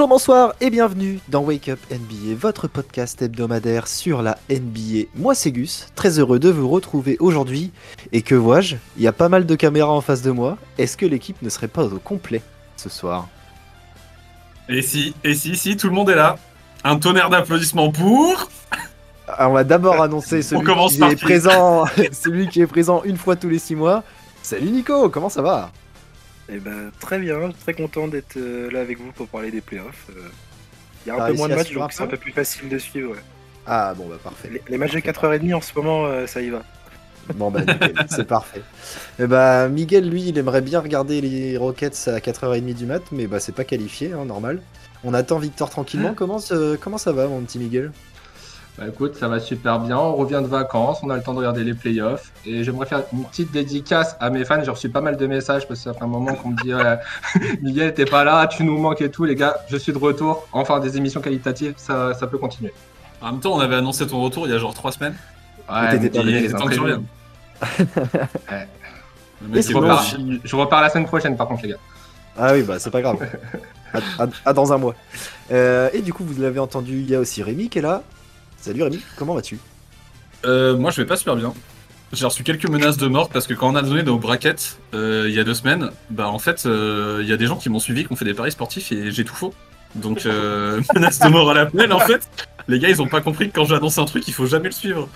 Bonjour, bonsoir et bienvenue dans Wake Up NBA, votre podcast hebdomadaire sur la NBA. Moi c'est Gus, très heureux de vous retrouver aujourd'hui. Et que vois-je Il y a pas mal de caméras en face de moi. Est-ce que l'équipe ne serait pas au complet ce soir? Et si, et si, si, tout le monde est là. Un tonnerre d'applaudissements pour. Ah, On va d'abord annoncer celui qui est présent, celui qui est présent une fois tous les six mois. Salut Nico, comment ça va? Eh ben, très bien, très content d'être euh, là avec vous pour parler des playoffs. Euh, Il y a un peu moins de matchs, donc c'est un peu plus facile de suivre. ouais. Ah bon bah parfait. Les, les matchs de 4h30 en ce moment, euh, ça y va. Bon bah c'est parfait. Et bah Miguel lui il aimerait bien regarder les Rockets à 4h30 du mat mais bah c'est pas qualifié, hein, normal. On attend Victor tranquillement, comment, se- comment ça va mon petit Miguel? Bah écoute, ça va super bien. On revient de vacances, on a le temps de regarder les playoffs. Et j'aimerais faire une petite dédicace à mes fans. J'ai reçu pas mal de messages parce que ça fait un moment qu'on me dit euh, Miguel, t'es pas là, tu nous manques et tout. Les gars, je suis de retour. Enfin, des émissions qualitatives, ça, ça peut continuer. En même temps, on avait annoncé ton retour il y a genre 3 semaines. Ouais, les tant que tu reviennes. Ouais. Il Je repars, je repars la semaine prochaine, par contre, les gars. Ah oui bah c'est pas grave. à, à- à dans un mois. Euh, et du coup vous l'avez entendu, il y a aussi Rémi qui est là. Salut Rémi, comment vas-tu? Euh, moi, je vais pas super bien. J'ai reçu quelques menaces de mort parce que quand on a donné nos brackets euh, il y a deux semaines, bah en fait, euh, il y a des gens qui m'ont suivi, qui ont fait des paris sportifs et j'ai tout faux. Donc, euh, menace de mort à l'appel, en fait. Les gars, ils ont pas compris que quand j'annonce un truc, il faut jamais le suivre.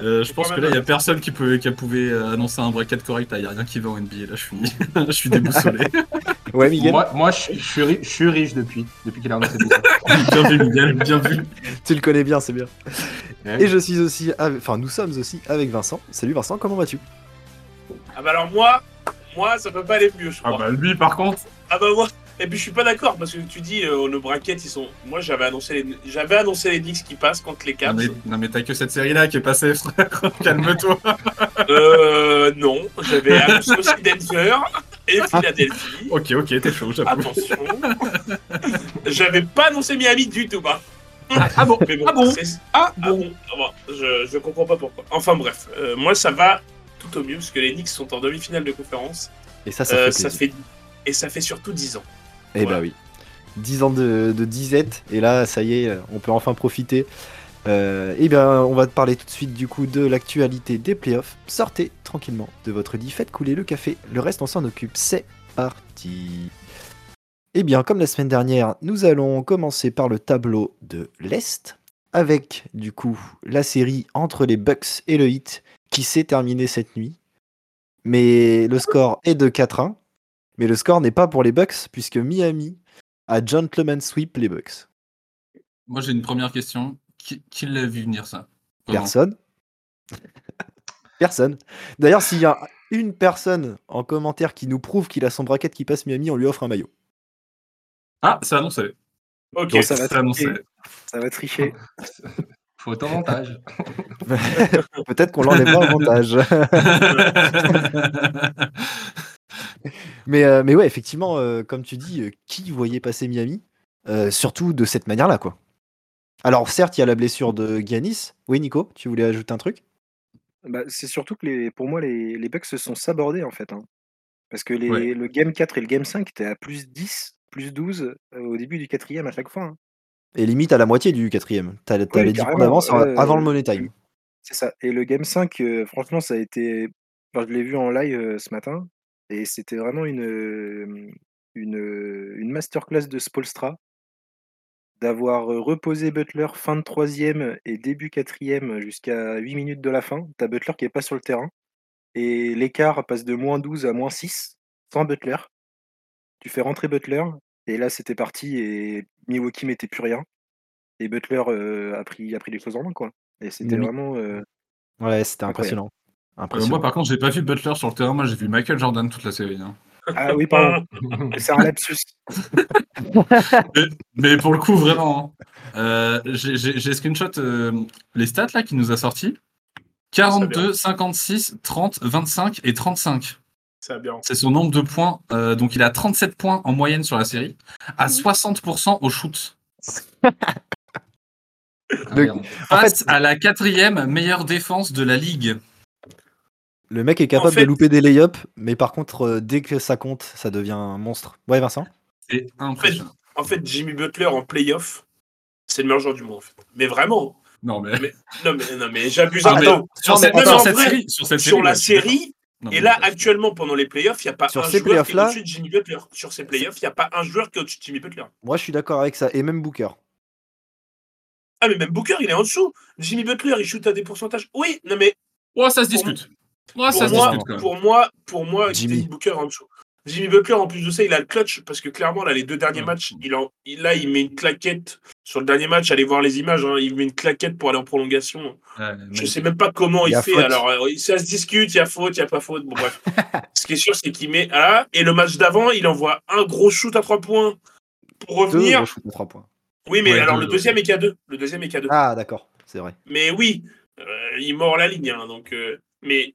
Euh, je pense que là, il y a personne qui, peut, qui pouvait annoncer un bracket correct. Il y a rien qui va en NBA. Là, je suis, je suis déboussolé. Ouais Miguel, Moi, moi je, je suis, ri- je suis riche depuis, depuis qu'il a annoncé tout ça. bien vu, Miguel, bien vu. tu le connais bien, c'est bien. Ouais. Et je suis aussi, avec- enfin nous sommes aussi avec Vincent. Salut Vincent, comment vas-tu? Ah bah alors moi, moi ça peut pas aller mieux je Ah crois. bah lui, par contre, Ah bah moi, et puis je suis pas d'accord parce que tu dis euh, nos brackets ils sont. Moi j'avais annoncé les, j'avais annoncé les Knicks qui passent contre les non Cavs. mais, non, mais t'as que cette série-là qui est passée, frère. Calme-toi. Euh non, j'avais annoncé aussi Denver et Philadelphie. Ok, ok, t'es chaud, j'avoue. Attention. j'avais pas annoncé Miami du tout bah. Ah bon Mais bon, Ah bon c'est- Ah ah bon, ah bon, je, je comprends pas pourquoi. Enfin bref, euh, moi ça va tout au mieux parce que les Knicks sont en demi-finale de conférence. Et ça, ça Euh, fait ça plaisir. fait et ça fait surtout 10 ans. Eh bah oui. 10 ans de, de disette, et là, ça y est, on peut enfin profiter. Euh, eh bien, on va te parler tout de suite du coup de l'actualité des playoffs. Sortez tranquillement de votre lit, faites couler le café, le reste on s'en occupe. C'est parti. Eh bien, comme la semaine dernière, nous allons commencer par le tableau de l'Est, avec du coup la série entre les Bucks et le Heat qui s'est terminée cette nuit. Mais le score est de 4-1. Mais le score n'est pas pour les Bucks, puisque Miami a gentleman sweep les Bucks. Moi, j'ai une première question. Qui, qui l'a vu venir ça? Comment? Personne. Personne. D'ailleurs, s'il y a une personne en commentaire qui nous prouve qu'il a son bracket qui passe Miami, on lui offre un maillot. Ah, c'est annoncé. Ok. Donc, ça va C'est annoncé. tricher. Ça va tricher. Faut au montage. Peut-être qu'on l'enlèvera au montage. mais, euh, mais ouais, effectivement, euh, comme tu dis, euh, qui voyait passer Miami Euh, Surtout de cette manière-là, quoi. Alors, certes, il y a la blessure de Giannis. Oui, Nico, tu voulais ajouter un truc? Bah, c'est surtout que les, pour moi, les, les Bucks se sont sabordés en fait. hein. Parce que les, Ouais. le game 4 et le game 5 étaient à plus 10, plus 12 euh, au début du quatrième à chaque fois. hein. Et limite à la moitié du quatrième. T'as Oui, les 10 points d'avance ouais, avant le money time. C'est ça. Et le game 5, euh, franchement, ça a été. enfin, je l'ai vu en live euh, ce matin. Et c'était vraiment une, une, une masterclass de Spolstra. D'avoir reposé Butler fin de troisième et début quatrième jusqu'à 8 minutes de la fin. T'as Butler qui est pas sur le terrain. Et l'écart passe de moins 12 à moins 6 sans Butler. Tu fais rentrer Butler. Et là, c'était parti. Et Milwaukee mettait plus rien. Et Butler euh, a, pris, a pris les choses en main. Quoi. Et c'était vraiment. euh, Ouais, c'était impressionnant. Euh, Impressionnant. moi, par contre, j'ai pas vu Butler sur le terrain. Moi, j'ai vu Michael Jordan toute la série. hein. Ah oui, pardon. C'est un lapsus. mais, mais pour le coup, vraiment. hein. Euh, j'ai- screenshot euh, les stats là qu'il nous a sortis. 42, 56, 30, 25 et 35. Ça va bien. C'est son nombre de points. Euh, donc, il a 37 points en moyenne sur la série, à 60% au shoot. Ah. En Face fait- à la quatrième meilleure défense de la ligue. Le mec est capable En fait- de louper des lay-ups, mais par contre, euh, dès que ça compte, ça devient un monstre. Ouais, Vincent? C'est impressionnant. En fait, Jimmy Butler en playoff, c'est le meilleur joueur du monde. En fait. Mais vraiment. Non, mais. Mais- Non, mais, non, mais j'abuse Ah, un peu. attends, Sur, cette, sur cette en vrai, série, sur cette Sur la série, Non, et mais- là, actuellement, pendant les playoffs, il n'y a pas Sur un ces joueur qui est au-dessus de Jimmy Butler. Sur ces playoffs, il n'y a pas un joueur qui est au-dessus de Jimmy Butler. Moi, je suis d'accord avec ça. Et même Booker. Ah, mais même Booker, il est en dessous. Jimmy Butler, il shoot à des pourcentages. Oui, non, mais Ouais, ça se discute. Ouais, pour moi, discute quand même. pour moi, pour moi, Jimmy. Booker en dessous. Jimmy Butler, en plus de ça, il a le clutch parce que clairement, là, les deux derniers Ouais. matchs, il en, il- là, il met une claquette. Sur le dernier match, allez voir les images, hein, il met une claquette pour aller en prolongation. Ouais, Je magnifique. sais même pas comment Il fait. faute. Alors, euh, ça se discute, il y a faute, il n'y a pas faute. Bon, bref. Ce qui est sûr, c'est qu'il met. Ah, et le match d'avant, il envoie un gros shoot à trois points pour Deux revenir. gros shoots de 3 points. Oui, mais Ouais, alors deux, le ouais. deuxième est qu'à deux. Le deuxième est qu'à deux. Ah, d'accord. C'est vrai. Mais oui, euh, il mord la ligne. hein, donc, euh, mais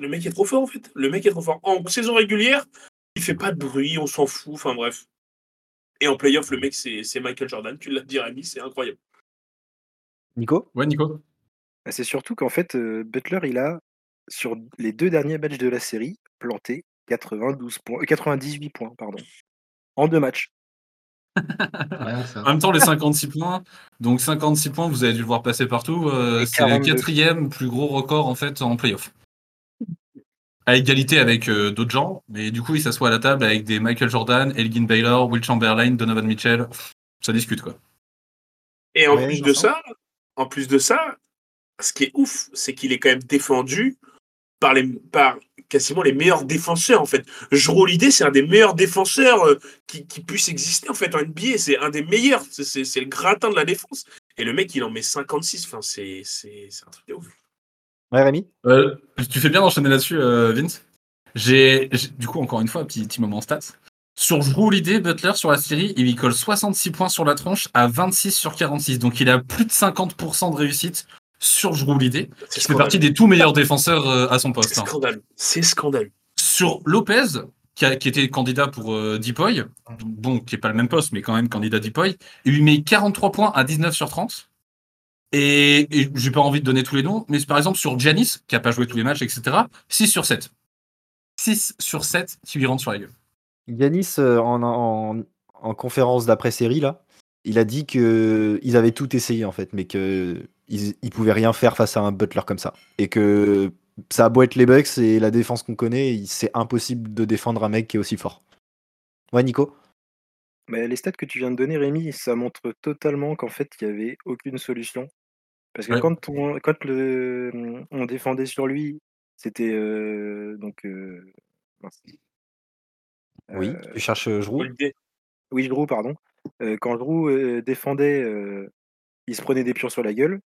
le mec est trop fort en fait. Le mec est trop fort. En saison régulière, il fait pas de bruit, on s'en fout. Enfin bref. Et en playoff, le mec, c'est Michael Jordan. Tu l'as dit, Rémi, c'est incroyable. Nico? Ouais, Nico Bah, C'est surtout qu'en fait, euh, Butler, il a, sur les deux derniers matchs de la série, planté 92 points, euh, 98 points pardon, en deux matchs. Ça. En même temps, les 56 points, donc 56 points, vous avez dû le voir passer partout. euh, c'est le 42. quatrième plus gros record en fait en playoff. À égalité avec euh, d'autres gens, mais du coup, il s'assoit à la table avec des Michael Jordan, Elgin Baylor, Will Chamberlain, Donovan Mitchell. Ça discute quoi. Et en Ouais, plus de ça, en plus de ça, ce qui est ouf, c'est qu'il est quand même défendu par les par quasiment les meilleurs défenseurs en fait. Jrue Holiday, c'est un des meilleurs défenseurs euh, qui, qui puisse exister en fait en NBA. C'est un des meilleurs. C'est- le gratin de la défense. Et le mec, il en met 56. Enfin, c'est c'est c'est un truc de ouf. Ouais, Rémi? Euh, tu fais bien d'enchaîner là-dessus, euh, Vince. J'ai, du coup, encore une fois, un petit, petit moment stats. Sur Holiday, Butler, sur la série, il lui colle 66 points sur la tronche à 26 sur 46. Donc, il a plus de 50% de réussite sur Jrue Holiday, C'est qui fait partie des tout meilleurs défenseurs euh, à son poste. C'est hein. scandaleux. C'est scandaleux. Sur Lopez, qui, a- qui était candidat pour euh, Deepoy, bon, qui est pas le même poste, mais quand même candidat Deepoy, il lui met 43 points à 19 sur 30. Et, et j'ai pas envie de donner tous les noms, mais par exemple sur Giannis, qui a pas joué tous les matchs, etc., 6 sur 7. 6 sur 7 qui lui rentrent sur la gueule. Yanis, euh, en, en, en conférence d'après-série, là, il a dit que ils avaient tout essayé, en fait, mais qu'ils ils pouvaient rien faire face à un Butler comme ça. Et que ça a beau être les Bucks et la défense qu'on connaît, c'est impossible de défendre un mec qui est aussi fort. Ouais, Nico? Mais les stats que tu viens de donner, Rémi, ça montre totalement qu'en fait, il n'y avait aucune solution. Parce que Ouais. quand, on, quand le, on défendait sur lui, c'était euh, donc. euh, mince. Oui, tu cherches Jrou. Oui, Jrou, pardon. Euh, quand Jrou euh, défendait, euh, il se prenait des pions sur la gueule.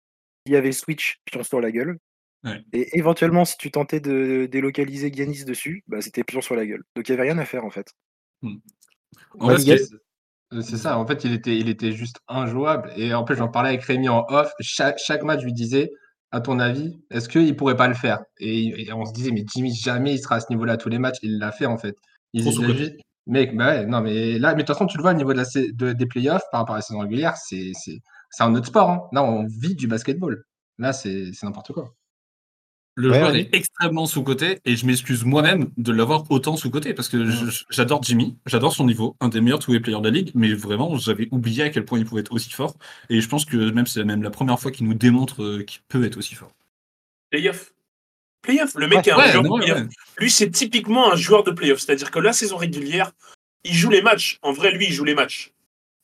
Il y avait switch, pion sur la gueule. Ouais. Et éventuellement, si tu tentais de délocaliser Giannis dessus, bah, c'était pion sur la gueule. Donc il n'y avait rien à faire en fait. En vrai, ce qui est- Euh, C'est ça, en fait, il était, il était juste injouable. Et en plus, j'en parlais avec Rémi en off. Chaque, chaque match, je lui disais, à ton avis, est-ce qu'il pourrait pas le faire? Et, et on se disait, mais Jimmy, jamais il sera à ce niveau-là tous les matchs. Il l'a fait, en fait. Il Trop il a sous-coté. juste- Mec, bah ouais, non, mais là, mais de toute façon, tu le vois au niveau de la, de- des playoffs par rapport à la saison régulière, c'est un autre sport. hein. Là, on vit du basketball. Là, c'est n'importe quoi. Le Ouais, joueur est extrêmement sous-coté et je m'excuse moi-même de l'avoir autant sous-coté parce que j'adore Jimmy, j'adore son niveau, un des meilleurs tous les players de la ligue, mais vraiment j'avais oublié à quel point il pouvait être aussi fort et je pense que même c'est même la première fois qu'il nous démontre euh, qu'il peut être aussi fort. Playoff. Playoff. Le mec est un Ouais, joueur de playoff. ouais. Lui, c'est typiquement un joueur de playoff. C'est-à-dire que la saison régulière, il joue les matchs. En vrai, lui, il joue les matchs.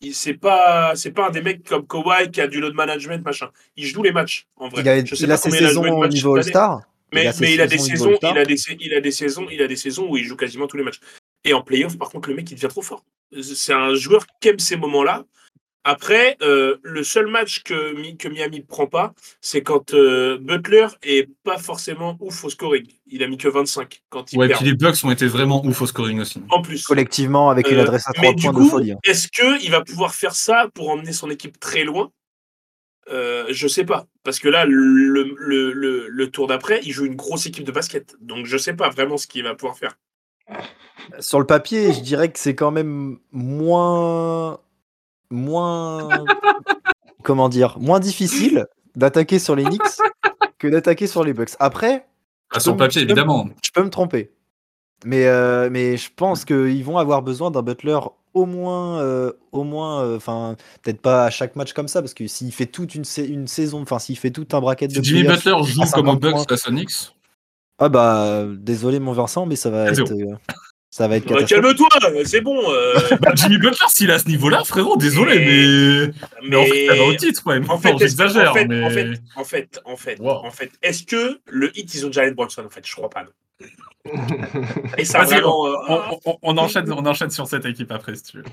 Il- C'est pas, c'est pas un des mecs comme Kawhi qui a du load management, machin. Il joue les matchs, en vrai. Il a, Je sais il pas a ses saisons au niveau. All-Star. Mais, Il a ses mais il a des saisons il a des, il a des saisons, il a des saisons où il joue quasiment tous les matchs. Et en playoff, par contre, le mec, il devient trop fort. C'est un joueur qui aime ces moments-là. Après, euh, le seul match que, que Miami ne prend pas, c'est quand euh, Butler est pas forcément ouf au scoring. Il a mis que 25 quand il Ouais, perd. puis les Bucks ont été vraiment ouf au scoring aussi. En plus. Collectivement, avec une Euh, adresse à mais 3 du points coup, de folie. hein. est-ce qu'il va pouvoir faire ça pour emmener son équipe très loin? Euh, Je sais pas. Parce que là, le, le, le, le tour d'après, il joue une grosse équipe de basket. Donc je sais pas vraiment ce qu'il va pouvoir faire. Sur le papier, je dirais que c'est quand même moins. Moins. comment dire Moins difficile d'attaquer sur les Knicks que d'attaquer sur les Bucks. Après, Ah, sur papier, évidemment. je peux me tromper. Mais, euh, mais je pense qu'ils vont avoir besoin d'un Butler au moins, euh, au moins, euh, enfin, peut-être pas à chaque match comme ça, parce que s'il fait toute une, sa- une saison, enfin, s'il fait tout un bracket de Jimmy Butler joue comme 50 Bucks à Sonics, ah bah, désolé mon Vincent, mais ça va être, 4-0. Ça va être Bah. Calme-toi, c'est bon. euh, bah, Jimmy Butler, s'il est à ce niveau-là, frérot, désolé, mais. Mais en fait, ça va au titre, ouais. En fait, Non, est-ce que- j'exagère, en fait, mais. en fait, en fait, en fait, Wow. en fait, est-ce que le hit ils ont Jalen Bronson en fait, je crois pas. non. Et ça vraiment. euh, On, on- on enchaîne, on enchaîne sur cette équipe après, si tu veux.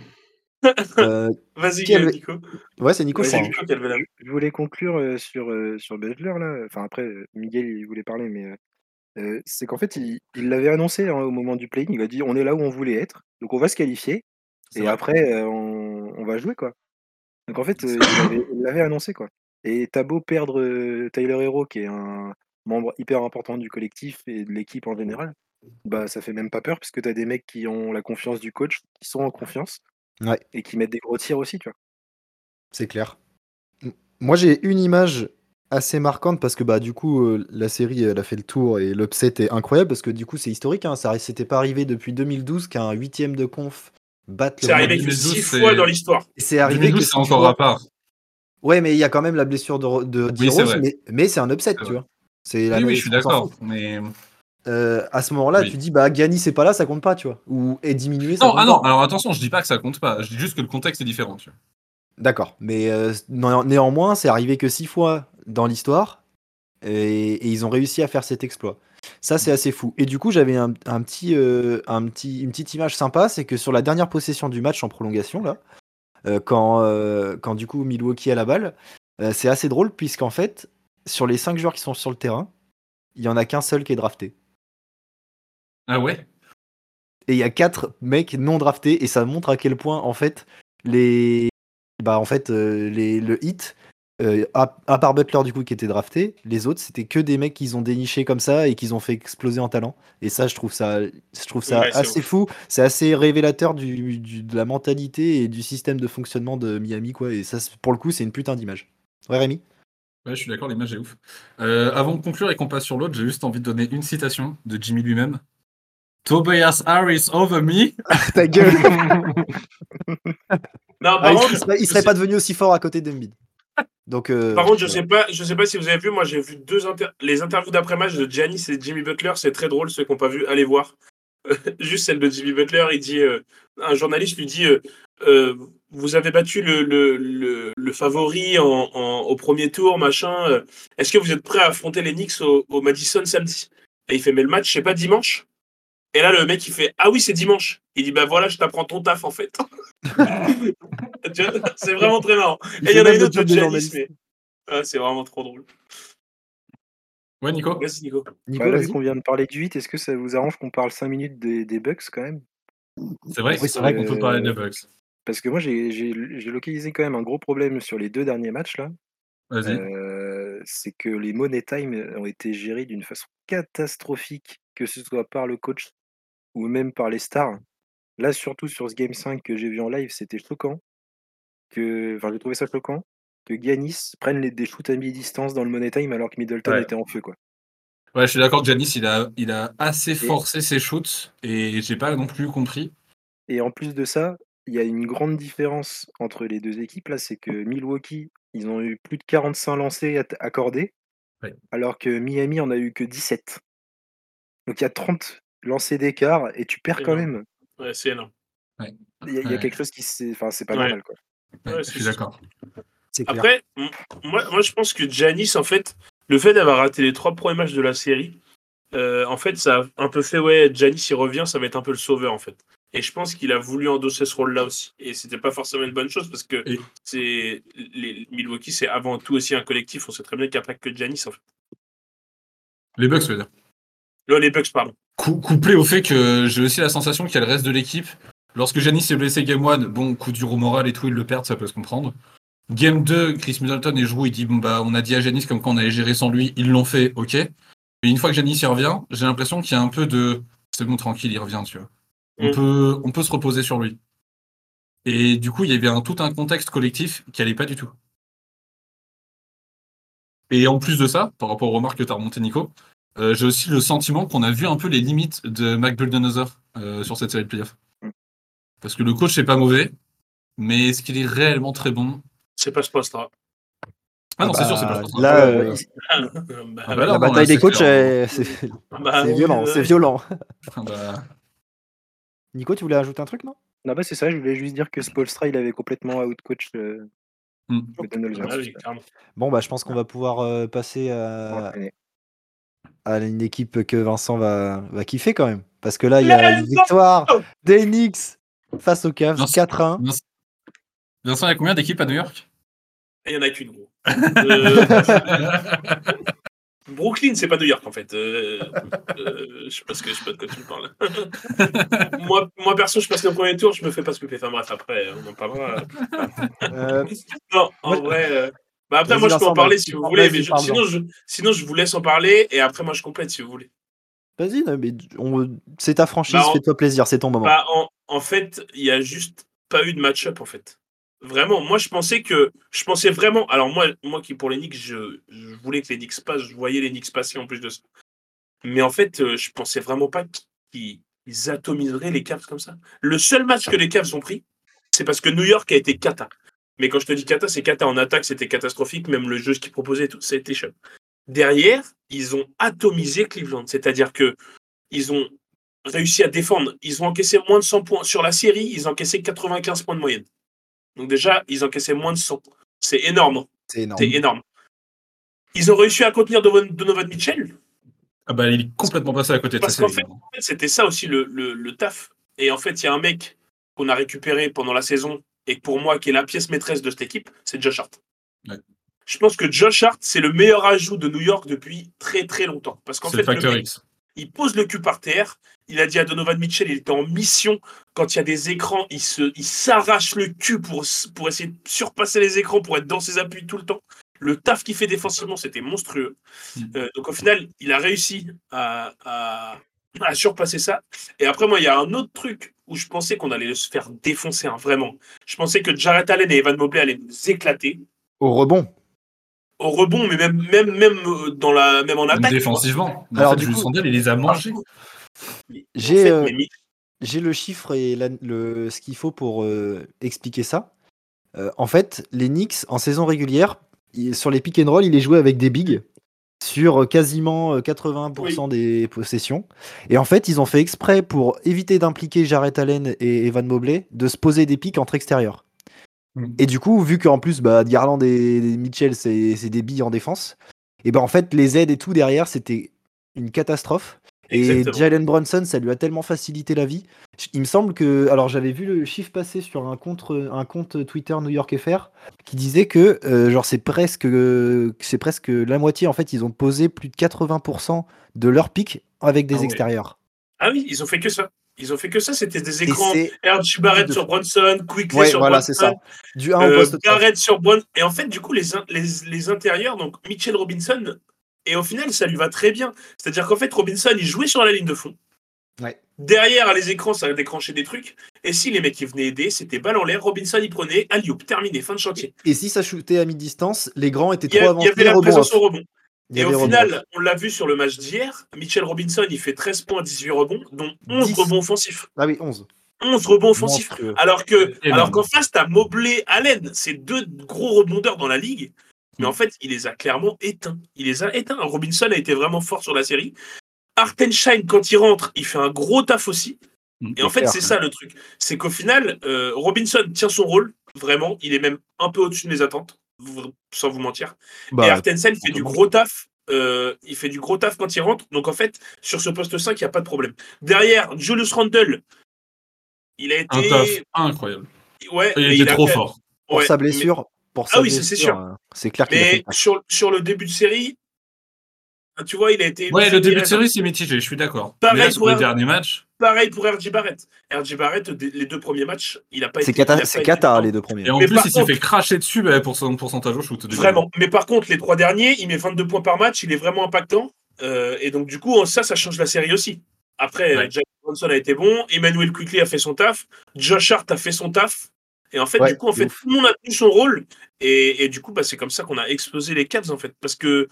Euh, Vas-y, Quel- Nico. ouais, c'est Nico, crois. Nico, quelle valeur Je voulais conclure euh, sur, euh, sur Butler, là. Enfin, après, euh, Miguel, il voulait parler, mais euh, c'est qu'en fait, il l'avait annoncé hein, au moment du play. Il a dit on est là où on voulait être, donc on va se qualifier, et vrai. après, euh, on, on va jouer, quoi. Donc en fait, euh, il avait- il l'avait annoncé, quoi. Et t'as beau perdre Tyler Hero, qui est un membre hyper important du collectif et de l'équipe en général, bah ça fait même pas peur, parce que t'as des mecs qui ont la confiance du coach, qui sont en confiance, Ouais. et qui mettent des gros tirs aussi, tu vois. C'est clair. Moi, j'ai une image assez marquante parce que bah du coup euh, la série elle a fait le tour et l'upset est incroyable parce que du coup c'est historique hein, ça s'était pas arrivé depuis 2012 qu'un huitième de conf batte le C'est arrivé que 2012, six fois dans l'histoire. C'est arrivé que 2012, c'est six encore fois. à part. Ouais mais il y a quand même la blessure de, de Oui, Rose, mais, mais c'est un upset tu vrai. vois. C'est la Oui, je suis d'accord. Mais. Euh, à ce moment-là Oui. tu dis bah Gani c'est pas là ça compte pas tu vois ou est diminué ça Non, compte ah non, pas. alors attention, je dis pas que ça compte pas. Je dis juste que le contexte est différent. Tu vois. D'accord, mais euh, néan- néanmoins, c'est arrivé que six fois dans l'histoire et, et ils ont réussi à faire cet exploit. Ça, c'est assez fou. Et du coup, j'avais un, un petit, euh, un petit, une petite image sympa, c'est que sur la dernière possession du match en prolongation, là, euh, quand, euh, quand du coup Milwaukee a la balle, c'est assez drôle puisqu'en fait, sur les cinq joueurs qui sont sur le terrain, il y en a qu'un seul qui est drafté. Ah ouais? Et il y a quatre mecs non draftés et ça montre à quel point en fait les bah en fait les le hit euh, à, à part Butler du coup qui était drafté, les autres c'était que des mecs qu'ils ont déniché comme ça et qu'ils ont fait exploser en talent. Et ça je trouve ça je trouve ça Ouais, assez fou, c'est assez révélateur du, du- de la mentalité et du système de fonctionnement de Miami quoi. Et ça pour le coup c'est une putain d'image. Ouais Rémi? Ouais, je suis d'accord, l'image est ouf. Euh, avant de conclure et qu'on passe sur l'autre, j'ai juste envie de donner une citation de Jimmy lui-même. Tobias Harris over me. Ta gueule. Non, par Ah, il, contre, il serait, il serait pas devenu aussi fort à côté d'Embiid. Donc euh, Par contre, je voilà. sais pas, je sais pas si vous avez vu, moi j'ai vu deux inter- les interviews d'après-match de Giannis et Jimmy Butler, c'est très drôle, ceux qui n'ont pas vu, allez voir. Juste celle de Jimmy Butler, il dit, euh, un journaliste lui dit, euh, euh, vous avez battu le, le, le, le favori en, en- au premier tour, machin. Est-ce que vous êtes prêt à affronter les Knicks au, au Madison samedi? Et il fait, mais le match, c'est pas dimanche? Et là, le mec, il fait, ah oui, c'est dimanche. Il dit, bah voilà, je t'apprends ton taf en fait. C'est vraiment très marrant. Il Et il y en a une autre de journalistes. mais ah, c'est vraiment trop drôle. Ouais, Nico Vas-y, Nico. Nico, Bah, là, vu vas-y. qu'on vient de parler du 8, est-ce que ça vous arrange qu'on parle 5 minutes des, des Bucks quand même? C'est vrai, Oui, c'est vrai qu'on peut parler des Bucks. Parce que moi, j'ai j'ai- j'ai localisé quand même un gros problème sur les deux derniers matchs là. Vas-y. Euh, c'est que les money time ont été gérés d'une façon catastrophique, que ce soit par le coach ou même par les stars. Là, surtout sur ce Game 5 que j'ai vu en live, c'était choquant. Que, enfin, j'ai trouvé ça choquant que Giannis prenne les, des shoots à mi-distance dans le money time alors que Middleton Ouais. était en feu. Quoi. Ouais, je suis d'accord que Janis, il a, il a assez Et- forcé ses shoots et j'ai pas non plus compris. Et en plus de ça, il y a une grande différence entre les deux équipes. Là, c'est que Milwaukee, ils ont eu plus de 45 lancés at- accordés, Ouais. alors que Miami en a eu que 17. Donc il y a 30 lancés d'écart et tu perds quand Énorme. même. Ouais, c'est énorme. Il y, y a quelque chose qui s'est. Enfin, c'est pas Ouais. normal quoi. Ouais, je c'est suis d'accord. Après, moi, moi, je pense que Giannis, en fait, le fait d'avoir raté les trois premiers matchs de la série, euh, en fait, ça a un peu fait, ouais, Giannis, il revient, ça va être un peu le sauveur, en fait. Et je pense qu'il a voulu endosser ce rôle-là aussi. Et c'était pas forcément une bonne chose parce que Et- c'est les Milwaukee, c'est avant tout aussi un collectif. On sait très bien qu'il n'y a pas que Giannis, en fait. Les Bucks, je veux dire? Là, les Bucks, pardon. Cou- couplé au fait que j'ai aussi la sensation qu'il y a le reste de l'équipe. Lorsque Janis est blessé game 1, bon, coup dur au moral et tout, ils le perdent, ça peut se comprendre. Game 2, Chris Middleton et Jrou, il dit bon, bah, on a dit à Janis comme quoi on allait gérer sans lui, ils l'ont fait, ok. Mais une fois que Janis y revient, j'ai l'impression qu'il y a un peu de c'est bon, tranquille, il revient, tu vois. On, Mm. peut, on peut se reposer sur lui. Et du coup, il y avait un, tout un contexte collectif qui allait pas du tout. Et en plus de ça, par rapport aux remarques que tu as remontées, Nico, euh, j'ai aussi le sentiment qu'on a vu un peu les limites de Mac Budenholzer euh, sur cette série de playoffs. Parce que le coach n'est pas mauvais, mais est-ce qu'il est réellement très bon? C'est pas ce poste-là. Ah non, Ah c'est sûr, c'est pas Là, euh, Bah, Ah bah là, la non, bataille là, des coachs, c'est bah, c'est oui, violent, ouais. c'est violent. Ah bah, Nico, tu voulais ajouter un truc, non? Non, bah c'est ça, je voulais juste dire que Spolstra, il avait complètement outcoach euh, Hmm. Ah oui. Bon, bah, je pense qu'on va pouvoir euh, passer à, une équipe que Vincent va, va kiffer quand même. Parce que là, il y a une victoire des Knicks face aux Cavs, Vincent- 4-1. Vincent, Vincent, il y a combien d'équipes à New York? Il y en a qu'une, gros. Euh, Brooklyn, c'est pas New York en fait. Euh, euh, je sais pas ce que je sais pas de quoi tu me parles. moi, moi perso, je passe le premier tour, je me fais pas scooper. Enfin bref, après, on en parlera. Euh, Non, en Moi- vrai. euh, Bah après, moi, je peux en parler si vous voulez, mais je- sinon, je, sinon, je vous laisse en parler et après, moi, je complète si vous voulez. Vas-y, mais on- c'est ta franchise, Bah, fais-toi plaisir, c'est ton moment. Bah, en, en fait, il y a juste pas eu de match-up en fait. Vraiment, moi je pensais que je pensais vraiment. Alors moi, moi qui pour les Knicks, je, voulais que les Knicks passent, je voyais les Knicks passer en plus de ça. Mais en fait, euh, je pensais vraiment pas qu'ils ils atomiseraient les Cavs comme ça. Le seul match que les Cavs ont pris, c'est parce que New York a été cata. Mais quand je te dis cata, c'est cata en attaque, c'était catastrophique. Même le jeu qu'ils proposaient, tout, ça a. Derrière, ils ont atomisé Cleveland. C'est-à-dire que ils ont réussi à défendre. Ils ont encaissé moins de 100 points. Sur la série, ils ont encaissé 95 points de moyenne. Donc déjà, ils encaissaient moins de 100. C'est énorme. C'est énorme. C'est énorme. Ils ont réussi à contenir Donovan Mitchell. Ah bah, il est complètement passé à côté de Parce ça. qu'en fait, en fait, c'était ça aussi le, le- le taf. Et en fait, il y a un mec qu'on a récupéré pendant la saison et pour moi qui est la pièce maîtresse de cette équipe, c'est Josh Hart. Ouais. Je pense que Josh Hart, c'est le meilleur ajout de New York depuis très très longtemps. Parce qu'en c'est fait, le facteur mec, X. il pose le cul par terre. Il a dit à Donovan Mitchell, il était en mission. Quand il y a des écrans, il se, il s'arrache le cul pour, essayer de surpasser les écrans, pour être dans ses appuis tout le temps. Le taf qu'il fait défensivement, c'était monstrueux. Mm. Euh, donc au final, il a réussi à, à, à surpasser ça. Et après, moi, il y a un autre truc où je pensais qu'on allait se faire défoncer, hein, vraiment. Je pensais que Jarrett Allen et Evan Mobley allaient nous éclater Au rebond. Au rebond, mais même, même, même, euh, dans la, même en attaque. défensivement. Alors, en fait, du coup- il les a mangés. J'ai, en fait, euh, mais J'ai le chiffre et la- le, ce qu'il faut pour euh, expliquer ça. Euh, en fait, les Knicks, en saison régulière, sur les pick and roll, il est joué avec des bigs sur quasiment euh, 80% des possessions. Et en fait, ils ont fait exprès pour éviter d'impliquer Jarrett Allen et Evan Mobley de se poser des pics entre extérieurs. Mm. Et du coup, vu qu'en plus, bah, Garland et, Mitchell, c'est des billes en défense, et ben en fait, les aides et tout derrière, c'était une catastrophe. Et. Jalen Brunson, ça lui a tellement facilité la vie. Il me semble que. Alors, j'avais vu le chiffre passer sur un compte, un compte Twitter New York FR qui disait que, euh, genre, c'est presque, euh, c'est presque la moitié. En fait, ils ont posé plus de 80% de leur pic avec des Ah extérieurs. Ah oui, ils ont fait que ça. Ils ont fait que ça. C'était des écrans. R.J. Barrett de sur Bronson, Quickly Ouais, sur voilà, Bronson, c'est ça. Du 1 au euh, poste 3. Barrett sur Bronson. Et en fait, du coup, les, in- les, les intérieurs, donc Mitchell Robinson, et au final, ça lui va très bien. C'est-à-dire qu'en fait, Robinson, il jouait sur la ligne de fond. Ouais. Derrière, à les écrans, ça déclenchait des trucs. Et si les mecs, ils venaient aider, c'était balle en l'air. Robinson, il prenait, alley terminé, fin de chantier. Et si ça shootait à mi-distance, les grands étaient Il trop a- il y avancés. avait la présence au rebond. Il Et au final, on l'a vu sur le match d'hier, Mitchell Robinson, il fait 13 points, 18 rebonds, dont 11 10. rebonds offensifs. Ah oui, 11. 11 rebonds offensifs. Monstrueux. Alors que, Énorme. alors qu'en face, t'as Mobley, Allen, c'est deux gros rebondeurs dans la ligue. Mais Mm. en fait, il les a clairement éteints. Il les a éteints. Robinson a été vraiment fort sur la série. Artenstein, quand il rentre, il fait un gros taf aussi. Et en fait, c'est ça le truc. C'est qu'au final, euh, Robinson tient son rôle, vraiment. Il est même un peu au-dessus de mes attentes, sans vous mentir. et Bah, Artensen fait du gros taf. euh, il fait du gros taf quand il rentre. Donc en fait, sur ce poste 5, il n'y a pas de problème. Derrière, Julius Randle, il a Un été. taf incroyable. Ouais, Il était a trop fait- fort. pour ouais, sa mais- blessure, pour Ah sa oui, ça, c'est sûr. euh, c'est clair qu'il a fait Mais le sur, sur le début de série, tu vois, il a été. Ouais, le début de série, c'est mitigé, je suis d'accord. Pareil Mais là, sur pour les R- derniers matchs, Pareil pour RJ Barrett. RJ Barrett, les deux premiers matchs, il a pas C'est été. c'est dedans. les deux premiers. et en Mais plus, par il s'est contre- fait cracher dessus bah, pour son pourcentage au shoot. Vraiment. Mais par contre, les trois derniers, il met 22 points par match, il est vraiment impactant. Euh, et donc, du coup, ça, ça change la série aussi. Après, Ouais. Jack Johnson a été bon, Emmanuel Quickly a fait son taf, Josh Hart a fait son taf. Et en fait, Ouais, du coup, en fait, ouf. tout le monde a tenu son rôle. Et, et du coup, bah, c'est comme ça qu'on a explosé les Cavs, en fait. Parce que,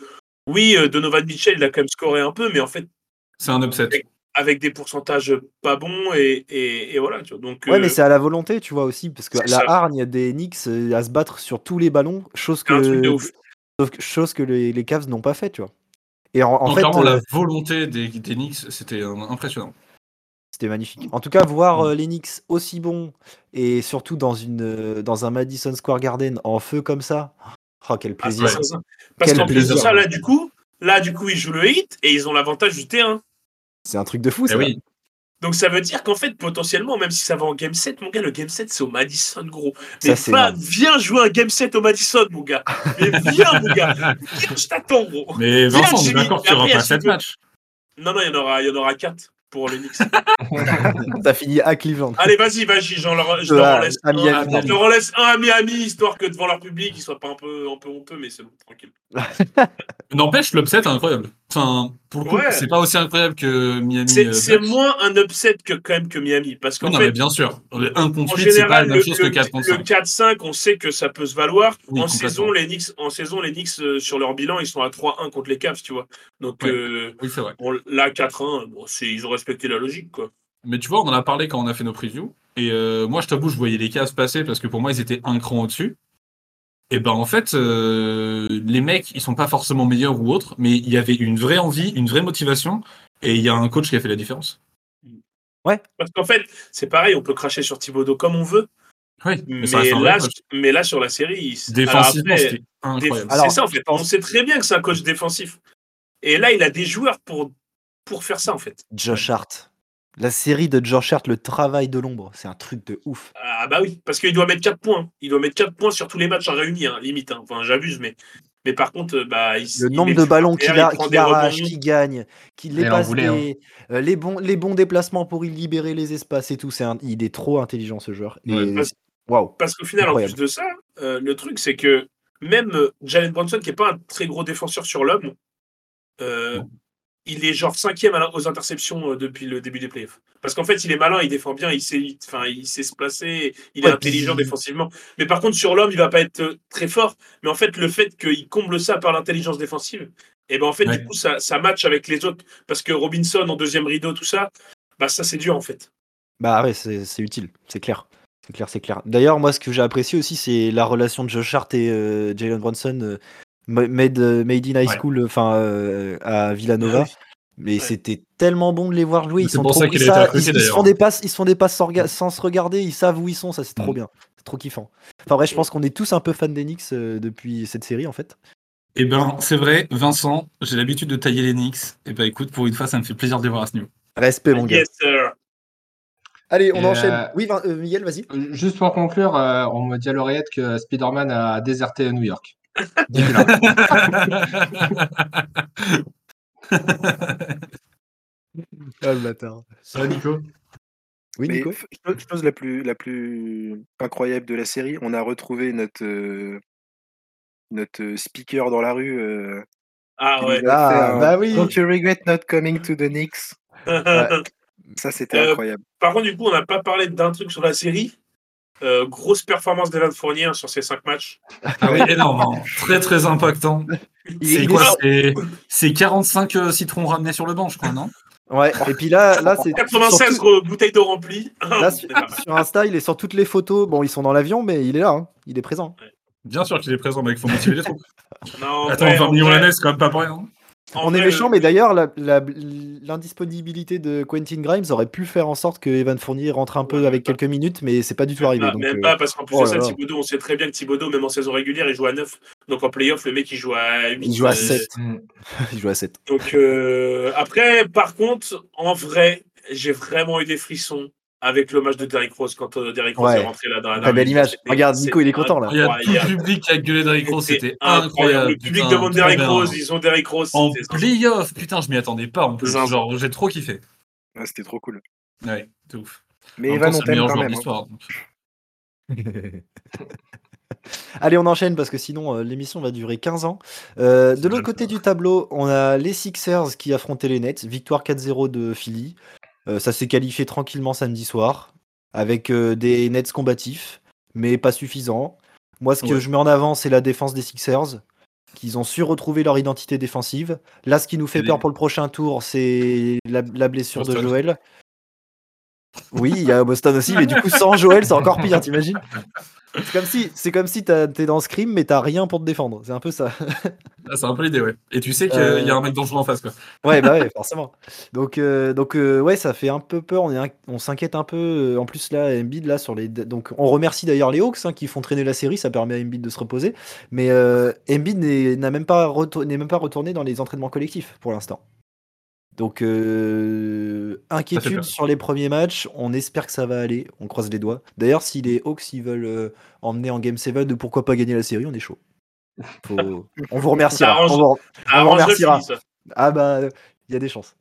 oui, euh, Donovan Mitchell, il a quand même scoré un peu, mais en fait, C'est un upset. Avec des pourcentages pas bons et, et, et voilà. Tu vois. Donc, Ouais, mais euh, c'est à la volonté, tu vois aussi, parce que la ça. hargne des Knicks euh, à se battre sur tous les ballons, chose que, que- chose que les, les Cavs n'ont pas fait, tu vois. Et en, en Donc, fait, clairement, euh, la volonté des, des Knicks, c'était impressionnant. c'était magnifique. En tout cas, voir Mm. euh, les Knicks aussi bons et surtout dans une euh, dans un Madison Square Garden en feu comme ça, oh quel Ah, plaisir. ça. Parce qu'en plus de ça, là, du coup, là, du coup, ils jouent le hit et ils ont l'avantage du terrain. C'est un truc de fou, Eh ça. oui, Donc ça veut dire qu'en fait, potentiellement, même si ça va en game 7, mon gars, le game 7, c'est au Madison, gros. Mais énorme. viens jouer un game 7 au Madison, mon gars. Mais viens, mon gars. Viens, je t'attends, gros. mais Viens, Vincent, on est Jimmy. d'accord qu'il n'y Après, aura pas 7 Jimmy. matchs. Non, non, il y en aura, il y en aura 4 pour les Knicks. T'as fini à Cleveland. Allez, vas-y, vas-y, j'en leur, je leur en laisse un. Je leur en laisse un à Miami, histoire que devant leur public, ils soient pas un peu, un peu honteux, mais c'est bon, tranquille. N'empêche, l'upset est incroyable. Enfin, pour le coup, Ouais. c'est pas aussi incroyable que Miami. C'est euh, moins un upset que quand même que Miami, parce qu'en non, fait, mais bien sûr. Le 1 En contre 8, c'est pas la même le, chose que le- 4 contre le 5. 4-5, on sait que ça peut se valoir. Oui, en, saison, les Knicks, en saison, les Knicks, euh, sur leur bilan, ils sont à 3-1 contre les Cavs, tu vois. Donc euh, Oui, c'est vrai. bon, là, 4-1, bon, c'est- ils ont respecté la logique, quoi. Mais tu vois, on en a parlé quand on a fait nos previews. Et euh, moi, je t'avoue, je voyais les Cavs passer parce que pour moi, ils étaient un cran au-dessus. Et ben en fait, euh, les mecs, ils sont pas forcément meilleurs ou autres, mais il y avait une vraie envie, une vraie motivation, et il y a un coach qui a fait la différence. Parce qu'en fait, c'est pareil, on peut cracher sur Thibodeau comme on veut, Oui, mais, ça vrai là, mais là, sur la série, il- Défensivement, déf- c'est ça, en fait. On sait très bien que c'est un coach défensif. Et là, il a des joueurs pour, pour faire ça, en fait. Josh Hart. La série de Josh Hart, le travail de l'ombre, c'est un truc de ouf. Ah bah oui, parce qu'il doit mettre 4 points. Il doit mettre 4 points sur tous les matchs en réunis, hein, limite. hein. Enfin, j'abuse, mais, mais par contre, euh, bah, il, Le nombre de ballons qu'il des arrache, qu'il gagne, qu'il les passe voulait, hein. euh, les, bons, les bons déplacements pour y libérer les espaces et tout. C'est un- il est trop intelligent ce joueur. Et- Ouais, parce- Waouh. Parce qu'au final, Incroyable. en plus de ça, euh, le truc, c'est que même Jalen Brunson, qui n'est pas un très gros défenseur sur l'homme, euh. Il est genre cinquième aux interceptions euh, depuis le début des playoffs. Parce qu'en fait, il est malin, il défend bien, il sait, il- enfin, il sait se placer, il est Ouais, intelligent puis- défensivement. Mais par contre, sur l'homme, il va pas être euh, très fort. Mais en fait, le fait qu'il comble ça par l'intelligence défensive, et ben en fait, Ouais. du coup, ça, ça match avec les autres. Parce que Robinson en deuxième rideau, tout ça, bah ça c'est dur en fait. Bah ouais, c'est utile, c'est clair. C'est clair, c'est clair. D'ailleurs, moi, ce que j'ai apprécié aussi, c'est la relation de Josh Hart et euh, Jalen Brunson, euh, made, euh, made in high Ouais. school, enfin euh, à Villanova. Ah. Mais c'était tellement bon de les voir jouer. Ils sont pour trop ça recruté, ils, ils se font des passes, ils se font des passes sans, rega- sans se regarder. Ils savent où ils sont. Ça, c'est trop Mm. bien. C'est trop kiffant. Enfin bref, je pense qu'on est tous un peu fans d'Enix euh, depuis cette série en fait. Eh ben, c'est vrai, Vincent, j'ai l'habitude de tailler les Knicks. Et ben écoute, pour une fois, ça me fait plaisir de les voir à ce niveau. Respect mon gars. Yes, sir. Allez, on Et, enchaîne. euh, Oui, euh, Miguel, vas-y. Juste pour conclure, euh, on me dit à l'oreillette que Spider-Man a déserté New York. Ah le bâtard. Ça va, Nico? Oui, Mais Nico. chose- la plus, la plus incroyable de la série, on a retrouvé notre, euh, notre euh, speaker dans la rue. euh, Ah ouais. fait Ah un bah oui. Don't you regret not coming to the Knicks? Ça, c'était Euh, incroyable. Par contre, du coup, on n'a pas parlé d'un truc sur la série. Euh, grosse performance d'Evan Fournier hein, sur ces 5 matchs. Ah oui, énorme, hein. très très impactant. C'est quoi est- c'est- C'est 45 euh, citrons ramenés sur le banc, je crois, non? Ouais. Et puis là, là c'est 96 surtout- gros bouteilles d'eau remplies. Là, sur, sur Insta, il est sur toutes les photos. Bon, ils sont dans l'avion, mais il est là. hein. Il est présent. Bien sûr qu'il est présent, mec, faut motiver les troupes. Non, en Attends, vrai, 20 en millions l'année, c'est quand même pas pour rien. En On est méchant, euh, mais d'ailleurs, l'indisponibilité de Quentin Grimes aurait pu faire en sorte que Evan Fournier rentre un peu avec quelques minutes, mais c'est pas du tout Même arrivé. pas, donc, même euh, pas, parce qu'en plus oh de ça. Thibodeau, on sait très bien que Thibodeau, même en saison régulière, il joue à 9. Donc en playoff, le mec, il joue à 8. il joue à euh, 7. Mm. il joue à 7. Donc euh, après, par contre, en vrai, j'ai vraiment eu des frissons avec l'hommage de Derrick Rose quand euh, Derrick Rose Ouais. est rentré là dans la Très belle dernière image. Regarde, Nico, il est content, là. Il y a tout le public qui a gueulé Derrick Rose, c'était incroyable. Le public putain, demande Derrick. Rose, ils ont Derrick Rose. En playoff, putain, je m'y attendais pas en plus. Genre, j'ai trop kiffé. Ouais, c'était trop cool. Ouais, c'est ouf. Mais Evan, on le t'aime quand même. hein. Allez, on enchaîne parce que sinon euh, l'émission va durer 15 ans. Euh, de l'autre côté le du tableau, on a les Sixers qui affrontaient les Nets. Victoire 4-0 de Philly. Euh, ça s'est qualifié tranquillement samedi soir avec euh, des Nets combatifs, mais pas suffisants. Moi, ce que Ouais. je mets en avant, c'est la défense des Sixers. qu'ils ont su retrouver leur identité défensive. Là, ce qui nous fait peur pour le prochain tour, c'est la, la blessure de. Joël. Oui, il y a Boston aussi, mais du coup, sans Joël, c'est encore pire, t'imagines? C'est comme si, c'est comme si t'es dans Scream, mais t'as rien pour te défendre. C'est un peu ça. Ah, c'est un peu l'idée, ouais. Et tu sais qu'il Euh, y a un mec dangereux en face, quoi. Ouais, bah ouais, forcément. Donc, euh, donc euh, ouais, ça fait un peu peur. On, est un- on s'inquiète un peu. En plus, là, Embiid, là, sur les. Donc, on remercie d'ailleurs les Hawks hein, qui font traîner la série. Ça permet à Embiid de se reposer. Mais Embiid n'est n'a même, pas retour- n'est même pas retourné dans les entraînements collectifs pour l'instant. Donc, euh, inquiétude sur les premiers matchs. On espère que ça va aller. On croise les doigts. D'ailleurs, si les Hawks ils veulent euh, emmener en Game 7 ou pourquoi pas gagner la série, on est chaud. Faut- On vous remerciera. Arrange- On vous- Ah, vous remerciera. ah bah, il y a des chances.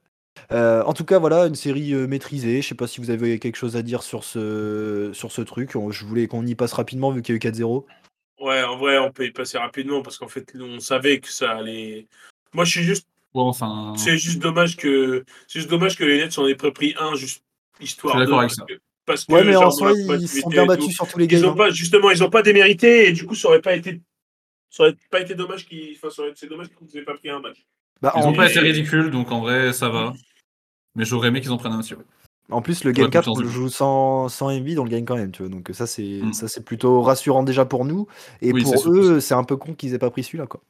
Euh, en tout cas, voilà, une série euh, maîtrisée. Je sais pas si vous avez quelque chose à dire sur ce, sur ce truc. On- Je voulais qu'on y passe rapidement vu qu'il y a eu 4-0. Ouais, en vrai, on peut y passer rapidement parce qu'en fait, on savait que ça allait. Moi, je suis juste. Ouais, enfin. C'est juste dommage que. C'est juste dommage que les Nets en aient pris un, juste histoire Je suis d'accord de. avec parce ça. que- Parce que, Ouais, mais genre, en soi, ils sont bien battus sur tous les Ils games. ont pas, justement, ils ont pas démérité et du coup, ça aurait pas été. Ça aurait pas été dommage qu'ils. Enfin, ça aurait- c'est dommage qu'ils n'aient pas pris un match. Bah, Ils en, ont pas été ridicules, donc en vrai, ça va. Mais j'aurais aimé qu'ils en prennent un aussi. en plus, le game 4, confiance on le joue sans, sans Embiid, on le gagne quand même. Tu vois. Donc, ça, c'est Mm. ça c'est plutôt rassurant déjà pour nous. Et Oui, pour eux, c'est un peu con qu'ils aient pas pris celui-là. Quoi.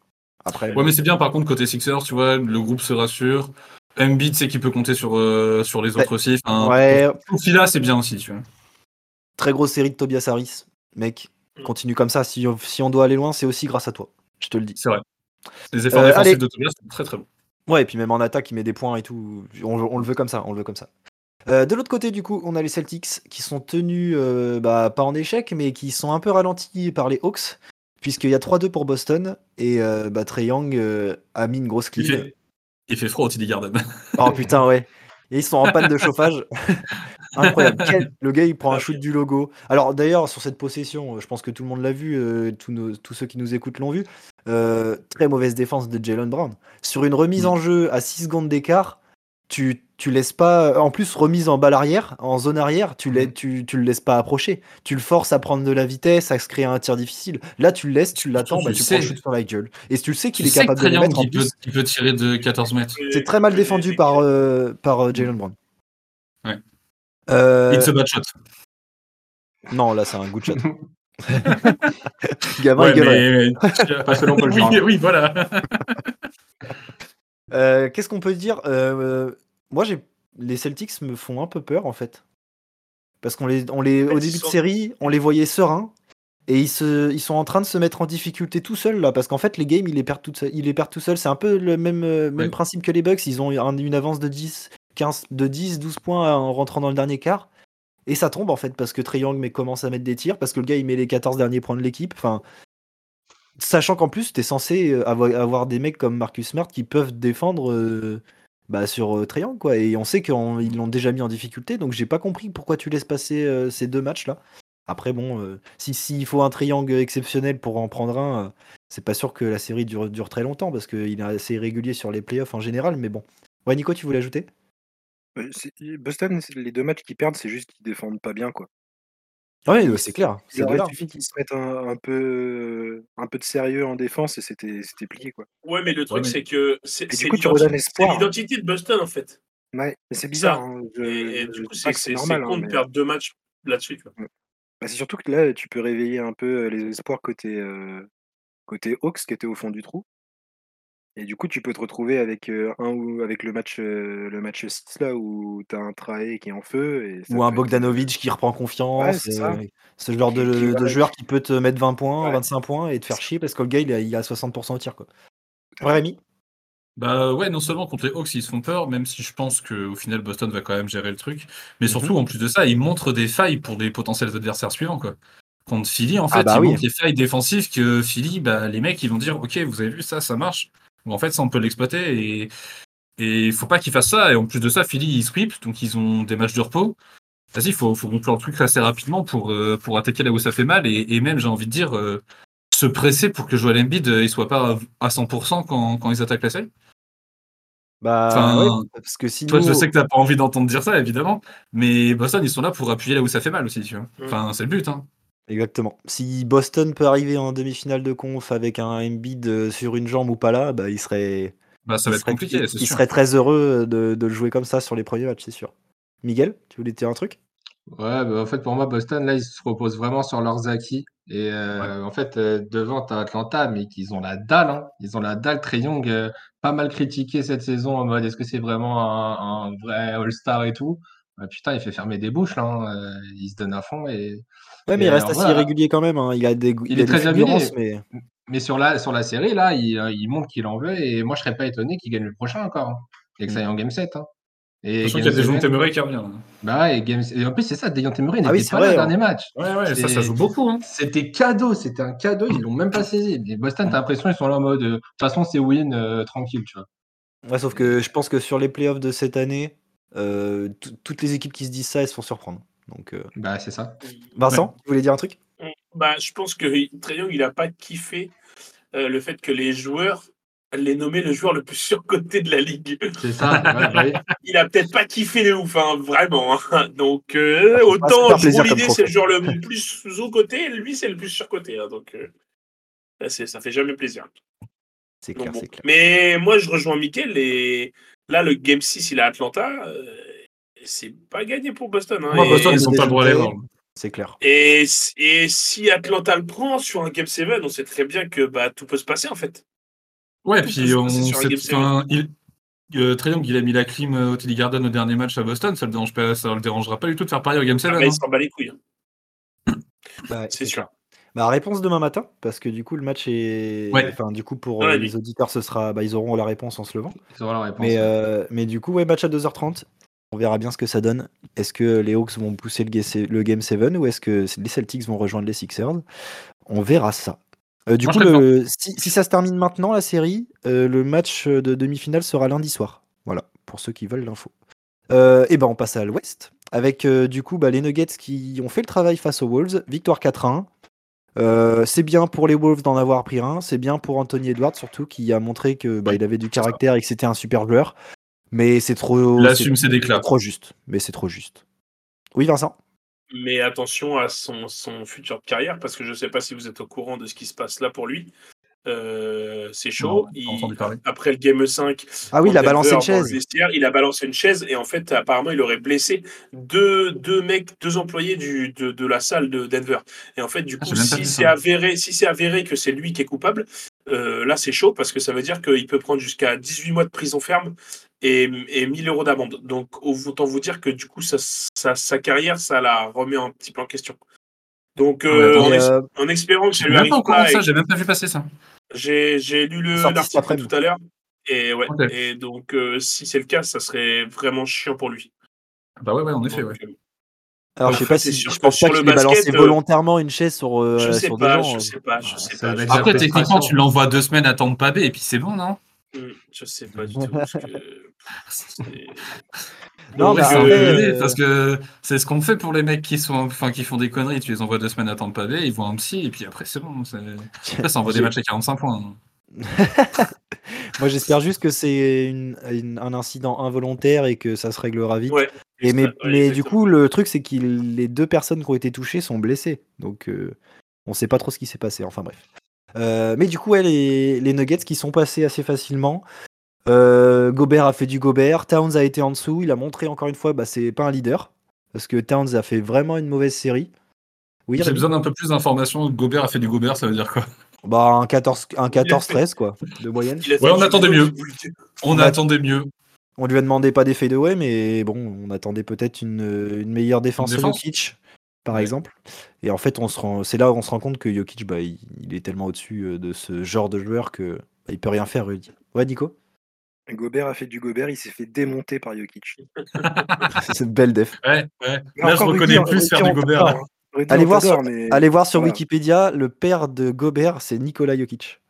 Après, Ouais, mais c'est bien par contre côté Sixers, tu vois, le groupe se rassure. Embiid sait qu'il peut compter sur, euh, sur les autres aussi. Enfin, ouais, Pour Fila, c'est bien aussi, tu vois. très grosse série de Tobias Harris. Mec, Mm. continue comme ça. Si, on- si on doit aller loin, c'est aussi grâce à toi. Je te le dis. C'est vrai. Les efforts Euh, défensifs allez. de Tobias sont très très bons. Ouais, et puis même en attaque, il met des points et tout. On, on le veut comme ça, on le veut comme ça. Euh, de l'autre côté, du coup, on a les Celtics qui sont tenus, euh, bah, pas en échec, mais qui sont un peu ralentis par les Hawks, puisqu'il y a 3-2 pour Boston, et euh, bah, Trae Young euh, a mis une grosse Il fait, il fait froid au TD Garden. Oh putain, ouais. Et ils sont en panne de chauffage. Incroyable. Quel- Le gars, il prend un shoot du logo. Alors d'ailleurs, sur cette possession, euh, je pense que tout le monde l'a vu, euh, tous, nos- tous ceux qui nous écoutent l'ont vu. très mauvaise défense de Jalen Brown. Sur une remise Mm. en jeu à 6 secondes d'écart, tu, tu laisses pas. En plus, remise en balle arrière, en zone arrière, tu, Mm. tu le laisses pas approcher. Tu le forces à prendre de la vitesse, à se créer un tir difficile. Là, tu le laisses, tu l'attends, tu bah, tu sais- prends le shoot sur la gueule. Et tu le sais qu'il est capable de le mettre en il peut, plus. il peut tirer de 14 mètres. C'est très mal défendu par, euh, par euh, Jalen Brown. Ouais. Euh, It's a bad shot. Non, là, c'est un good shot. Gamin, Ouais, gueulerait. mais... Parce que l'on peut le oui, oui, voilà. Euh, Qu'est-ce qu'on peut dire Euh, Moi, j'ai les Celtics me font un peu peur, en fait. Parce qu'on les, on les, au début de série, on les voyait sereins. Et ils, se, ils sont en train de se mettre en difficulté tout seuls, là. Parce qu'en fait, les games, ils les perdent tout seuls. Ils les perdent tout seuls. C'est un peu le même, euh, même Ouais. principe que les Bucks. Ils ont un- une avance de 10, 15, de 10, 12 points en rentrant dans le dernier quart. Et ça tombe, en fait, parce que mais commence à mettre des tirs. Parce que le gars, il met les 14 derniers points de l'équipe. Enfin, sachant qu'en plus, tu es censé euh, avoir, des mecs comme Marcus Smart qui peuvent défendre euh, bah, sur euh, Young, quoi. Et on sait qu'ils l'ont déjà mis en difficulté, donc j'ai pas compris pourquoi tu laisses passer ces deux matchs-là. Après, bon, si s'il faut un triangle exceptionnel pour en prendre un, c'est pas sûr que la série dure, dure très longtemps parce qu'il est assez irrégulier sur les playoffs en général, mais bon. Ouais, Nico, tu voulais ajouter? Boston, les deux matchs qu'ils perdent, c'est juste qu'ils défendent pas bien, quoi. Oui, c'est clair. Il C'est aurait suffi qu'ils se mettent un, un peu, un peu de sérieux en défense et c'était c'était plié, quoi. Ouais, mais le truc, mais- c'est que c'est c'est c'est hein. l'identité de Boston, en fait. Ouais, mais c'est bizarre. Hein, je- Et, du coup, c'est c'est- c'est normal, con hein, de mais- perdre deux matchs là-dessus. Bah, c'est surtout que là, tu peux réveiller un peu euh, les espoirs côté, euh, côté Hawks qui était au fond du trou. Et du coup, tu peux te retrouver avec, euh, un ou avec le match, euh, le match 6 là où tu as un Trae qui est en feu. Et ça Ou un peut être- Bogdanovic qui reprend confiance. Ouais, c'est ça. euh, ce genre de, Qui- qui va- de joueur qui peut te mettre 20 points, Ouais. 25 points et te faire chier parce que le gars il a, il a 60% au tir. Quoi. Ouais, Rémi? Bah ouais, non seulement contre les Hawks, ils se font peur, même si je pense qu'au final, Boston va quand même gérer le truc. Mais Mhm. surtout, en plus de ça, ils montrent des failles pour les potentiels adversaires suivants, quoi. Contre Philly, en fait, Ah bah ils oui. montrent les failles défensives que Philly, bah, les mecs, ils vont dire, ok, vous avez vu ça, ça marche. En fait, ça, on peut l'exploiter et et il faut pas qu'ils fassent ça. Et en plus de ça, Philly, ils sweep, donc ils ont des matchs de repos. Vas-y, faut, faut conclure le truc assez rapidement pour, euh, pour attaquer là où ça fait mal. Et, et même, j'ai envie de dire, euh, se presser pour que Joel Embiid, euh, il soit pas à 100% quand, quand ils attaquent la série. Bah, Enfin, ouais, parce que sinon. Toi, je sais que t'as pas envie d'entendre dire ça, évidemment, mais Boston, ils sont là pour appuyer là où ça fait mal aussi, tu vois. Enfin, c'est le but, hein. Exactement. Si Boston peut arriver en demi-finale de conf avec un Embiid euh, sur une jambe ou pas là, bah, il serait, Bah, ça il va être serait, compliqué, il, il serait très heureux de, de le jouer comme ça sur les premiers matchs, c'est sûr. Miguel, tu voulais dire un truc? Ouais, bah, en fait, pour moi, Boston, là, ils se reposent vraiment sur leurs acquis. Et euh, en fait, euh, devant, t'as Atlanta, mais qu'ils ont la dalle. Hein. Ils ont la dalle. Trae Young, euh, pas mal critiqué cette saison en mode est-ce que c'est vraiment un, un vrai All-Star et tout. Bah, putain, il fait fermer des bouches, là. hein. Euh, Il se donne à fond. Et, Ouais, mais il reste assez voilà. irrégulier quand même. hein. Il a des, Il il a est des très amélioré. mais Mais sur la, sur la série, là, il, euh, il montre qu'il en veut. Et moi, je serais pas étonné qu'il gagne le prochain encore. hein. Et que ça aille en Game 7. Hein. Et Sachant qu'il y a 7, Temeray qui revient. là. bah ouais, et, Game... et en plus, c'est ça, Dejounte Murray Ah oui, n'était c'est pas là vrai, le hein. dernier match. Ouais, ouais, ça, ça joue beaucoup. Hein. C'était cadeau, c'était un cadeau, ils l'ont même pas saisi. Mais Boston, t'as l'impression ils sont là en mode, euh, de toute façon, c'est win, euh, tranquille, tu vois. Ouais, sauf que je pense que sur les playoffs de cette année, euh, tout- toutes les équipes qui se disent ça, elles se font surprendre. Donc, euh, Bah, c'est ça. Vincent, tu voulais dire un truc? Bah, je pense que Young, il a pas kiffé euh, le fait que les joueurs l'aient nommé le joueur le plus surcoté de la ligue. C'est ça, ouais, bah oui. Il a peut-être pas kiffé de ouf, hein, vraiment. hein. Donc, euh, autant Holiday, c'est le joueur le plus sous-côté, lui, c'est le plus surcoté. hein. donc, euh, ça, fait jamais plaisir. C'est clair, bon. c'est clair. Mais moi, je rejoins Mickaël. Et là, le Game 6, il est à Atlanta. euh, c'est pas gagné pour Boston. hein. Moi, Et- Boston, ils sont pas pour aller joueurs. voir. C'est clair. Et, et si Atlanta le prend sur un Game 7, on sait très bien que bah, tout peut se passer en fait. Ouais, Tout puis on un sait. Game seven. enfin, il... euh, Trae Young, il a mis la clim euh, au TD Garden au dernier match à Boston. Ça le, dérange pas, ça le dérangera pas du tout de faire pareil au Game 7. Ah, bah, il s'en bat les couilles. hein. Ouais, C'est sûr. Bah, réponse demain matin, parce que du coup, le match est. Ouais. Enfin, du coup, pour la euh, les auditeurs, ce sera. Bah, ils auront la réponse en se levant. Ils auront la réponse. Mais, euh, mais du coup, ouais, match à 2h30. On verra bien ce que ça donne. Est-ce que les Hawks vont pousser le, ga- le Game 7 ou est-ce que les Celtics vont rejoindre les Sixers? On verra ça. Euh, du Moi, coup, le, si, si ça se termine maintenant, la série, euh, le match de demi-finale sera lundi soir. Voilà, pour ceux qui veulent l'info. Euh, et ben on passe à l'ouest, avec du coup bah, les Nuggets qui ont fait le travail face aux Wolves. Victoire 4-1. Euh, c'est bien pour les Wolves d'en avoir pris un. C'est bien pour Anthony Edwards, surtout, qui a montré que bah, il avait du caractère et que c'était un super joueur. Mais c'est trop. Ses déclats. trop juste. Mais c'est trop juste. Oui, Vincent Mais attention à son, son futur de carrière, parce que je ne sais pas si vous êtes au courant de ce qui se passe là pour lui. Euh, c'est chaud. Non, Il- après le Game 5, Ah oui, il a balancé une chaise. vestiaire, il a balancé une chaise et en fait, apparemment, il aurait blessé deux, deux mecs, deux employés du, de, de la salle de Denver. Et en fait, du Ah, coup, si c'est ça. avéré, si c'est avéré que c'est lui qui est coupable, euh, là, c'est chaud parce que ça veut dire qu'il peut prendre jusqu'à 18 mois de prison ferme et, et 1000 euros d'amende. Donc, autant vous dire que du coup, sa, sa, sa carrière, ça la remet un petit peu en question. Donc, euh, en, es- euh, en espérant que ça lui arrive pas ça, j'ai même pas vu passer ça. J'ai j'ai lu le- l'article tout à l'heure. Et ouais. Et donc, euh, si c'est le cas, ça serait vraiment chiant pour lui. Bah ouais, ouais, en effet, ouais. euh, Alors, je sais pas si. Je pense pas qu'il ait balancé euh, volontairement une chaise sur, euh, je sais sur pas, des gens. je sais pas, je sais Ça pas. je sais Après, pas. techniquement, tu l'envoies deux semaines à Tampa Bay et puis c'est bon, non? Hmm, Je sais pas du tout. parce que- Non, Donc, mais c'est euh, un peu après, l'idée, euh, parce que c'est ce qu'on fait pour les mecs qui sont, enfin, qui font des conneries. Tu les envoies deux semaines à Tampa Bay, ils voient un psy et puis après c'est bon. c'est- Après, ça envoie des matchs à 45 points. Moi, j'espère juste que c'est une- une- un incident involontaire et que ça se réglera vite. Ouais. Et mais, Ouais, mais du coup, le truc, c'est que les deux personnes qui ont été touchées sont blessées. Donc, euh, on sait pas trop ce qui s'est passé. Enfin, bref. Euh, mais du coup, ouais, les, les Nuggets qui sont passés assez facilement. Euh, Gobert a fait du Gobert. Towns a été en dessous. Il a montré encore une fois, bah, c'est pas un leader. Parce que Towns a fait vraiment une mauvaise série. Oui, J'ai besoin d'un peu plus d'informations. Gobert a fait du Gobert, ça veut dire quoi? Bah, un 14 un 14-13, quoi, de moyenne. Ouais, on attendait mieux. On attendait mieux. On lui a demandé pas des fadeaway, mais bon, on attendait peut-être une, une meilleure défense sur défense. Par Ouais. exemple. Et en fait, on se rend, c'est là où on se rend compte que Jokic, bah, il, il est tellement au-dessus euh, de ce genre de joueur que bah, il peut rien faire. Rudy. Ouais, Nico? Gobert a fait du Gobert, il s'est fait démonter par Jokic. C'est une belle def. Ouais, ouais. Mais Là, je reconnais Rudy, plus faire du Gobert. hein. Rudy, Allez voir mais Allez voir sur voilà. Wikipédia, le père de Gobert, c'est Nikola Jokic.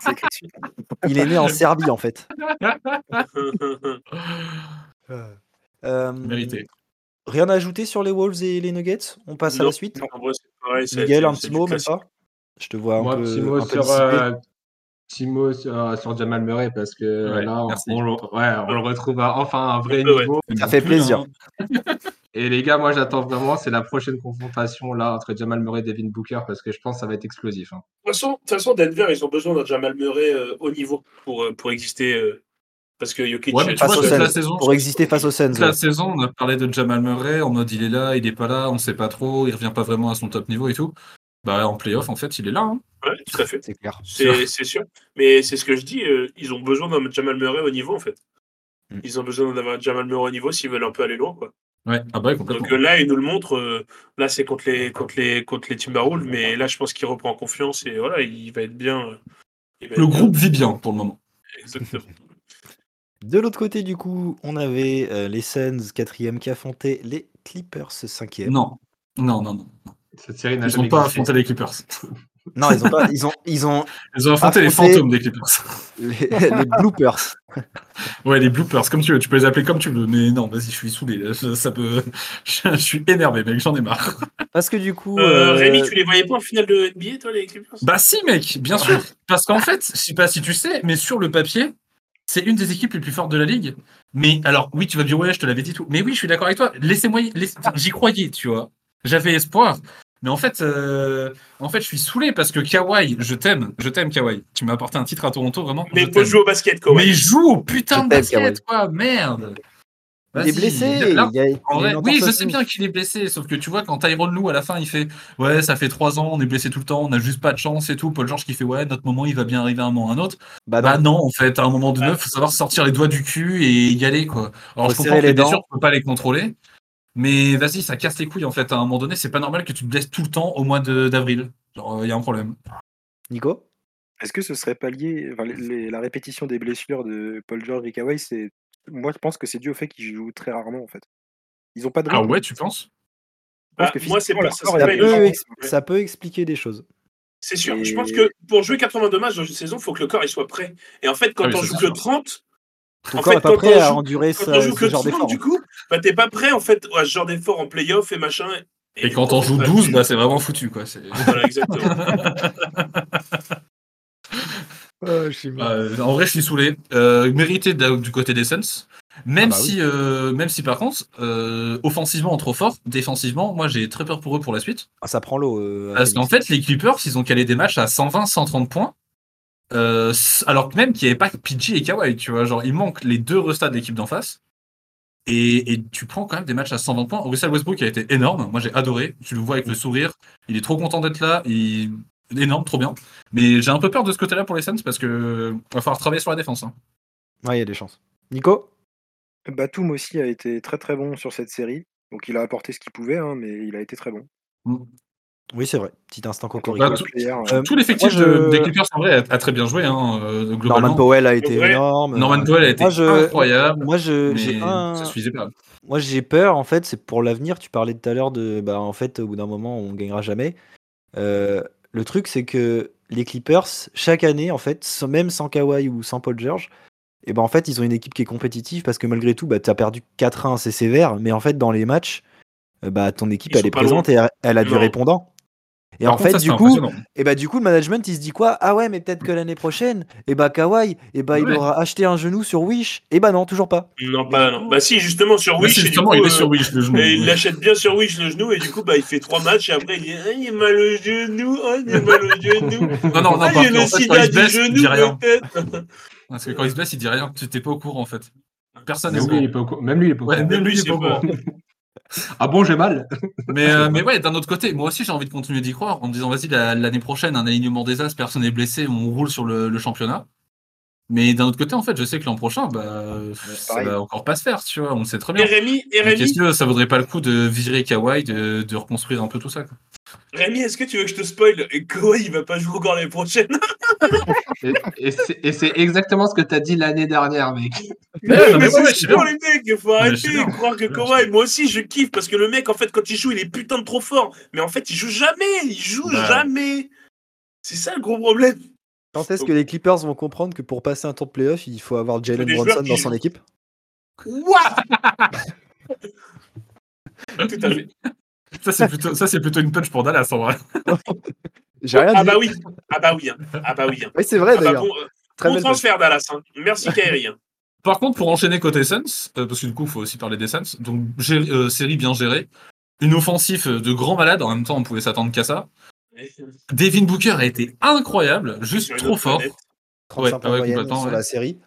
c'est. Il est né en Serbie, en fait. Euh, Mérité. Rien à ajouter sur les Wolves et les Nuggets? On passe à Non, la suite En vrai, c'est pareil. Miguel, un petit mot, même pas? Je te vois un Moi, peu, petit mot un peu sur, dissipé. euh, petit mot sur, euh, sur Jamal Murray parce que Ouais, là, on, ouais, on le retrouve à enfin à un vrai ouais. niveau. Ça fait plaisir. Et les gars, moi j'attends vraiment, c'est la prochaine confrontation là entre Jamal Murray et Devin Booker parce que je pense que ça va être explosif. hein. De toute façon, de toute façon, Denver, ils ont besoin d'un Jamal Murray euh, au niveau pour, euh, pour exister. Parce que Jokic, Ouais, euh, tu Face vois, la saison, Pour exister face aux Suns. Toute la ouais. saison, on a parlé de Jamal Murray en mode il est là, il est pas là, on sait pas trop, il revient pas vraiment à son top niveau et tout. Bah en playoff, en fait, il est là. hein. ouais, tout à fait. C'est clair. C'est c'est sûr. Mais c'est ce que je dis, euh, ils ont besoin d'un Jamal Murray au niveau, en fait. Mm. Ils ont besoin d'avoir Jamal Murray au niveau s'ils veulent un peu aller loin, quoi. Ouais, ah bah complètement. Donc euh, là, il nous le montre. euh, là, c'est contre les, contre, les, contre les Timberwolves, mais là, je pense qu'il reprend confiance et voilà, il va être bien. euh, Le être bien. groupe vit bien pour le moment. Exactement. De l'autre côté, du coup, on avait euh, les Suns quatrième qui affrontaient les Clippers cinquième. Non, non, non, non. Cette série n'a Ils jamais ont pas existé. affronté les Clippers. Non, ils ont pas. Ils ont, ils ont Ils ont affronté les fantômes des Clippers. les, les bloopers. Ouais, les bloopers, comme tu veux. Tu peux les appeler comme tu veux. Mais non, vas-y, je suis saoulé. là. Ça ça peut... Je suis énervé, mec. J'en ai marre. Parce que du coup. Euh, euh, Rémi, tu les voyais pas en finale de NBA, toi, les Clippers? Bah si, mec, bien sûr. Parce qu'en fait, je sais pas si tu sais, mais sur le papier, c'est une des équipes les plus fortes de la ligue. Mais alors, oui, tu vas me dire, ouais, je te l'avais dit tout. Mais oui, je suis d'accord avec toi. Laissez-moi, enfin, j'y croyais, tu vois. J'avais espoir. Mais en fait, euh, en fait, je suis saoulé parce que Kawhi, je t'aime, je t'aime Kawhi. Tu m'as apporté un titre à Toronto, vraiment. Mais je jouer au basket, quoi. Mais joue au putain Je de basket, Kawhi. quoi, merde. Il est blessé. Il a- il a oui, je sais bien qu'il est blessé, sauf que tu vois, quand Tyrone Lou, à la fin, il fait Ouais, ça fait trois ans, on est blessé tout le temps, on a juste pas de chance et tout. Paul George qui fait Ouais, notre moment, il va bien arriver à un moment ou à un autre. Bah, Bah non. non, en fait, à un moment donné, il faut savoir sortir les doigts du cul et y aller, quoi. Alors, Faut je comprends que les blessures, tu peux pas les contrôler, mais vas-y, ça casse les couilles, en fait. À un moment donné, c'est pas normal que tu te blesses tout le temps au mois de- d'avril. Genre, il y a un problème. Nico? Est-ce que ce serait pas lié enfin, les- les- La répétition des blessures de Paul George et Kawhi, c'est. Moi, je pense que c'est dû au fait qu'ils jouent très rarement, en fait. Ils ont pas de Ah rythme. ouais, tu penses? Ah, que moi, c'est leur ça ça peut, ex- ça peut expliquer des choses. C'est sûr. Je Et- pense que pour jouer 82 matchs dans une saison, il faut que le corps il soit prêt. Et en fait, quand Ah on joue que sûr. 30, Ton En corps fait, est pas quand prêt on à joue- endurer quand ce, on joue ce que genre 30, d'effort. du coup, bah t'es pas prêt en fait à ce genre d'effort en playoff et machin. Et quand on joue bah, 12, tu- bah c'est vraiment foutu, quoi. Voilà, exactement. Euh, en vrai, je suis saoulé. Euh, mérité du côté des Suns. Même Ah bah oui. si, euh, même si par contre, euh, offensivement, trop fort, défensivement, moi j'ai très peur pour eux pour la suite. Ah, ça prend l'eau. euh, Parce qu'en fait, les Clippers, ils ont calé des matchs à 120, 130 points. Euh, alors que même qu'il n'y avait pas PG et Kawhi, tu vois, genre il manque les deux restats de l'équipe d'en face. Et, et tu prends quand même des matchs à 120 points. Russell Westbrook a été énorme. Moi j'ai adoré. Tu le vois avec le sourire. Il est trop content d'être là. Il... Énorme, trop bien. Mais j'ai un peu peur de ce côté-là pour les Suns parce que va falloir travailler sur la défense. hein. Ouais, il y a des chances. Nico? Batum aussi a été très très bon sur cette série. Donc il a apporté ce qu'il pouvait, hein, mais il a été très bon. Oui, c'est vrai. Petit instant cocorico. Bah, tout- Euh, Tout l'effectif je- de- des Clippers en vrai a, a très bien joué, hein, euh, globalement. Norman Powell a été énorme. Norman Powell a été Moi, je- incroyable. Moi, je, mais j'ai un... ça suffisait pas. Moi, j'ai peur, en fait, c'est pour l'avenir. Tu parlais tout à l'heure de, bah, en fait, au bout d'un moment, on gagnera jamais. Euh, le truc, c'est que les Clippers, chaque année, en fait, même sans Kawhi ou sans Paul George, et ben en fait, ils ont une équipe qui est compétitive parce que malgré tout, bah, tu as perdu 4-1, c'est sévère, mais en fait, dans les matchs, euh, bah, ton équipe, Ils elle est présente et elle, a du répondant. Et Par en contre, fait, ça, du coup, et bah du coup, le management, il se dit quoi? Ah ouais, mais peut-être que l'année prochaine, et bah Kawhi, et bah il Ouais. aura acheté un genou sur Wish. Et bah non, toujours pas. Non, pas non. Bah si, justement sur Bah, Wish. du justement, coup, il est euh, sur Wish le genou. et il l'achète bien sur Wish le genou et du coup bah il fait trois matchs et après il dit ah, il est mal au genou, ah, il est mal au genou. Non, non, non, Ah, par il contre, le en fait, quand sida il se du blesse, il genou dit rien. peut-être. Parce que quand il se blesse, il dit rien. Tu t'es pas au courant, en fait. Personne n'est au il courant. est pas au cou- même lui, il est pas au courant. même lui, il est pas au courant. Ah bon, j'ai mal Mais, euh, mais ouais, d'un autre côté, moi aussi, j'ai envie de continuer d'y croire en me disant, vas-y, la- l'année prochaine, un alignement des As, personne n'est blessé, on roule sur le, le championnat. Mais d'un autre côté, en fait, je sais que l'an prochain, bah, ça va encore pas se faire, tu vois, on le sait très Et bien. Rémi, et Donc, Rémi, Est-ce que ça vaudrait pas le coup de virer Kawhi, de, de reconstruire un peu tout ça quoi Rémi, est-ce que tu veux que je te spoil Et Kawhi, il va pas jouer encore l'année prochaine? Et, et c'est- exactement ce que t'as dit l'année dernière, mec. Mais ouais, c'est bien. les mecs, il faut arrêter de croire que Kawhi, moi aussi je kiffe parce que le mec, en fait, quand il joue, il est putain de trop fort. Mais en fait, il joue jamais, il joue Bah. jamais. C'est ça le gros problème. Quand est-ce que les Clippers vont comprendre que pour passer un tour de playoff, il faut avoir Jalen Brunson dans son jouent. équipe? What Tout à fait. Ça, c'est plutôt, ça, c'est plutôt une punch pour Dallas, en vrai. J'ai rien Ah dit. bah oui, ah bah oui, hein. ah bah oui. hein. Oui, c'est vrai Ah bah bon, euh, Très bon transfert Dallas. hein. Merci Kairi. Par contre, pour enchaîner côté Suns, euh, parce que du coup, il faut aussi parler des Suns, donc gé- euh, série bien gérée, une offensive de grand malade, en même temps, on pouvait s'attendre qu'à ça. Devin Booker a été incroyable, juste trop fort, planète. 35 Ouais, points ouais, moyenne complètement, sur ouais. la série.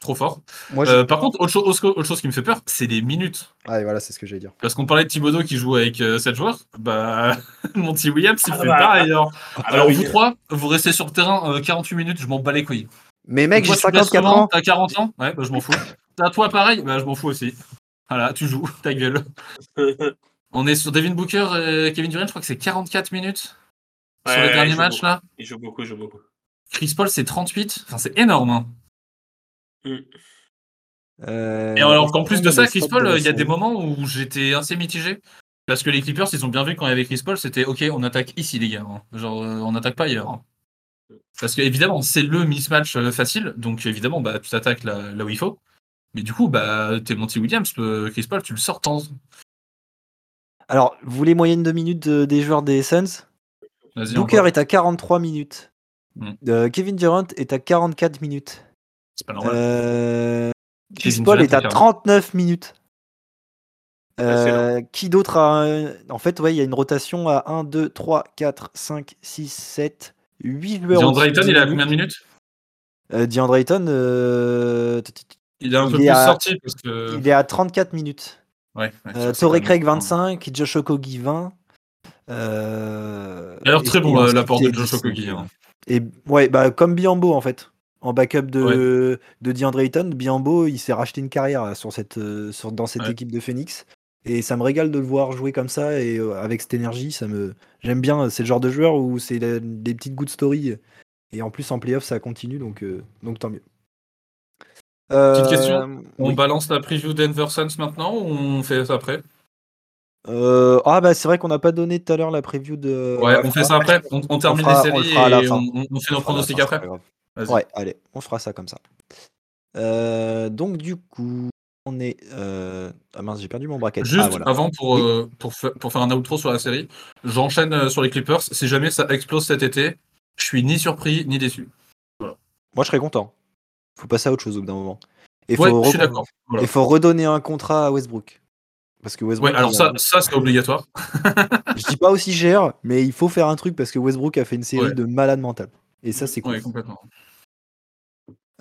Trop fort. Moi, Euh, par contre, autre, chose- autre chose qui me fait peur, c'est les minutes. Ah, et voilà, c'est ce que j'allais dire. Parce qu'on parlait de Thibodeau qui joue avec 7 joueurs, bah, Monty Williams, il Ah fait bah, pareil. hein. Ah bah Alors, oui. vous trois, vous restez sur le terrain euh, 48 minutes, je m'en bats les couilles. Mais mec, j'ai tu blesses 54 souvent, ans. T'as 40 ans? Ouais, bah, je m'en fous. T'as toi pareil? Bah, je m'en fous aussi. Voilà, tu joues, ta gueule. On est sur Devin Booker et Kevin Durant, je crois que c'est 44 minutes sur ouais, joue matchs beaucoup. là. Il joue beaucoup, il joue beaucoup. Chris Paul, c'est 38. Enfin, c'est énorme. hein. Euh, Et alors qu'en plus de ça, Chris Paul, la il y a des moments où j'étais assez mitigé. Parce que les Clippers, ils ont bien vu quand il y avait Chris Paul, c'était OK, on attaque ici, les gars. hein. Genre, euh, on n'attaque pas ailleurs. hein. Parce que, évidemment, c'est le mismatch euh, facile. Donc, évidemment, bah, tu t'attaques là, là où il faut. Mais du coup, bah, t'es Monty Williams, euh, Chris Paul, tu le sors temps. Alors, vous les moyennes de minutes de- des joueurs des Suns? Booker est à 43 minutes. Euh, Kevin Durant est à 44 minutes. C'est pas normal. Euh, Chris Paul est à à 40. 39 minutes. Euh, qui d'autre a. un- En fait, ouais, il y a une rotation à 1, 2, 3, 4, 5, 6, 7, 8 joueurs. DeAndre Ayton, il est à minutes. combien de minutes Euh, DeAndre Ayton, euh, Il est un Il peu est plus à- sorti parce que. il est à 34 minutes. Ouais, ouais, Euh, Torrey Craig 25, Josh Okogie 20. Euh, D'ailleurs, très bon l'apport de a Josh 10, Okogie. donc, hein. Et ouais, bah, comme Biambo en fait. En backup de, de DeAndre Ayton, Biambo il s'est racheté une carrière là, sur cette, euh, sur, dans cette Ouais. équipe de Phoenix. Et ça me régale de le voir jouer comme ça et euh, avec cette énergie. Ça me, j'aime bien. C'est le genre de joueur où c'est des petites good story. Et en plus en playoff ça continue donc, euh, donc tant mieux. Petite question. On oui. balance la preview Denver Suns maintenant ou on fait ça après? Euh, ah bah c'est vrai qu'on n'a pas donné tout à l'heure la preview de. Ouais, on fait ça après. On, on termine fera- les on le séries la et on, on- on fait nos On pronostics après. Vas-y. Ouais, allez, on fera ça comme ça. Euh, donc du coup, on est. euh, Ah mince, j'ai perdu mon bracket. Juste Ah, voilà. avant pour, Oui. euh, pour, fa- pour faire un outro sur la série, j'enchaîne sur les Clippers. Si jamais ça explose cet été, je suis ni surpris ni déçu. Moi, je serais content. Faut passer à autre chose au bout d'un moment. Et Ouais, faut je suis recon- d'accord. Voilà. Il faut redonner un contrat à Westbrook. Parce que Westbrook. Ouais, alors ça, a- ça c'est obligatoire. Je dis pas aussi cher, mais il faut faire un truc parce que Westbrook a fait une série Ouais. de malade mental. Et ça, c'est cool. Ouais, complètement.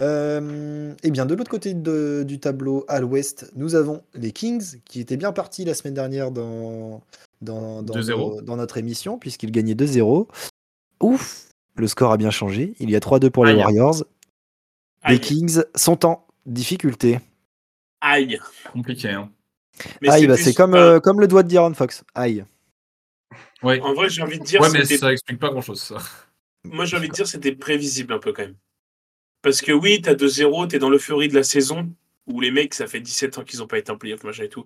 Euh, et bien, de l'autre côté de- du tableau, à l'ouest, nous avons les Kings, qui étaient bien partis la semaine dernière dans, dans, dans, 2-0. nos- dans notre émission, puisqu'ils gagnaient 2-0. Ouf Le score a bien changé. Il y a 3-2 pour les Aïe. Warriors. Les. Kings sont en difficulté. Aïe. Compliqué. Hein. Mais Aïe, bah, plus- c'est comme, enfin, euh, comme le doigt de D'Aaron Fox. Aïe. Ouais. En vrai, j'ai envie de dire, Ouais, mais c'était- ça explique pas grand chose. Ça. moi j'ai envie de dire c'était prévisible un peu quand même. Parce que oui, t'as 2-0, t'es dans l'euphorie de la saison où les mecs, ça fait 17 ans qu'ils n'ont pas été en playoff, machin et tout.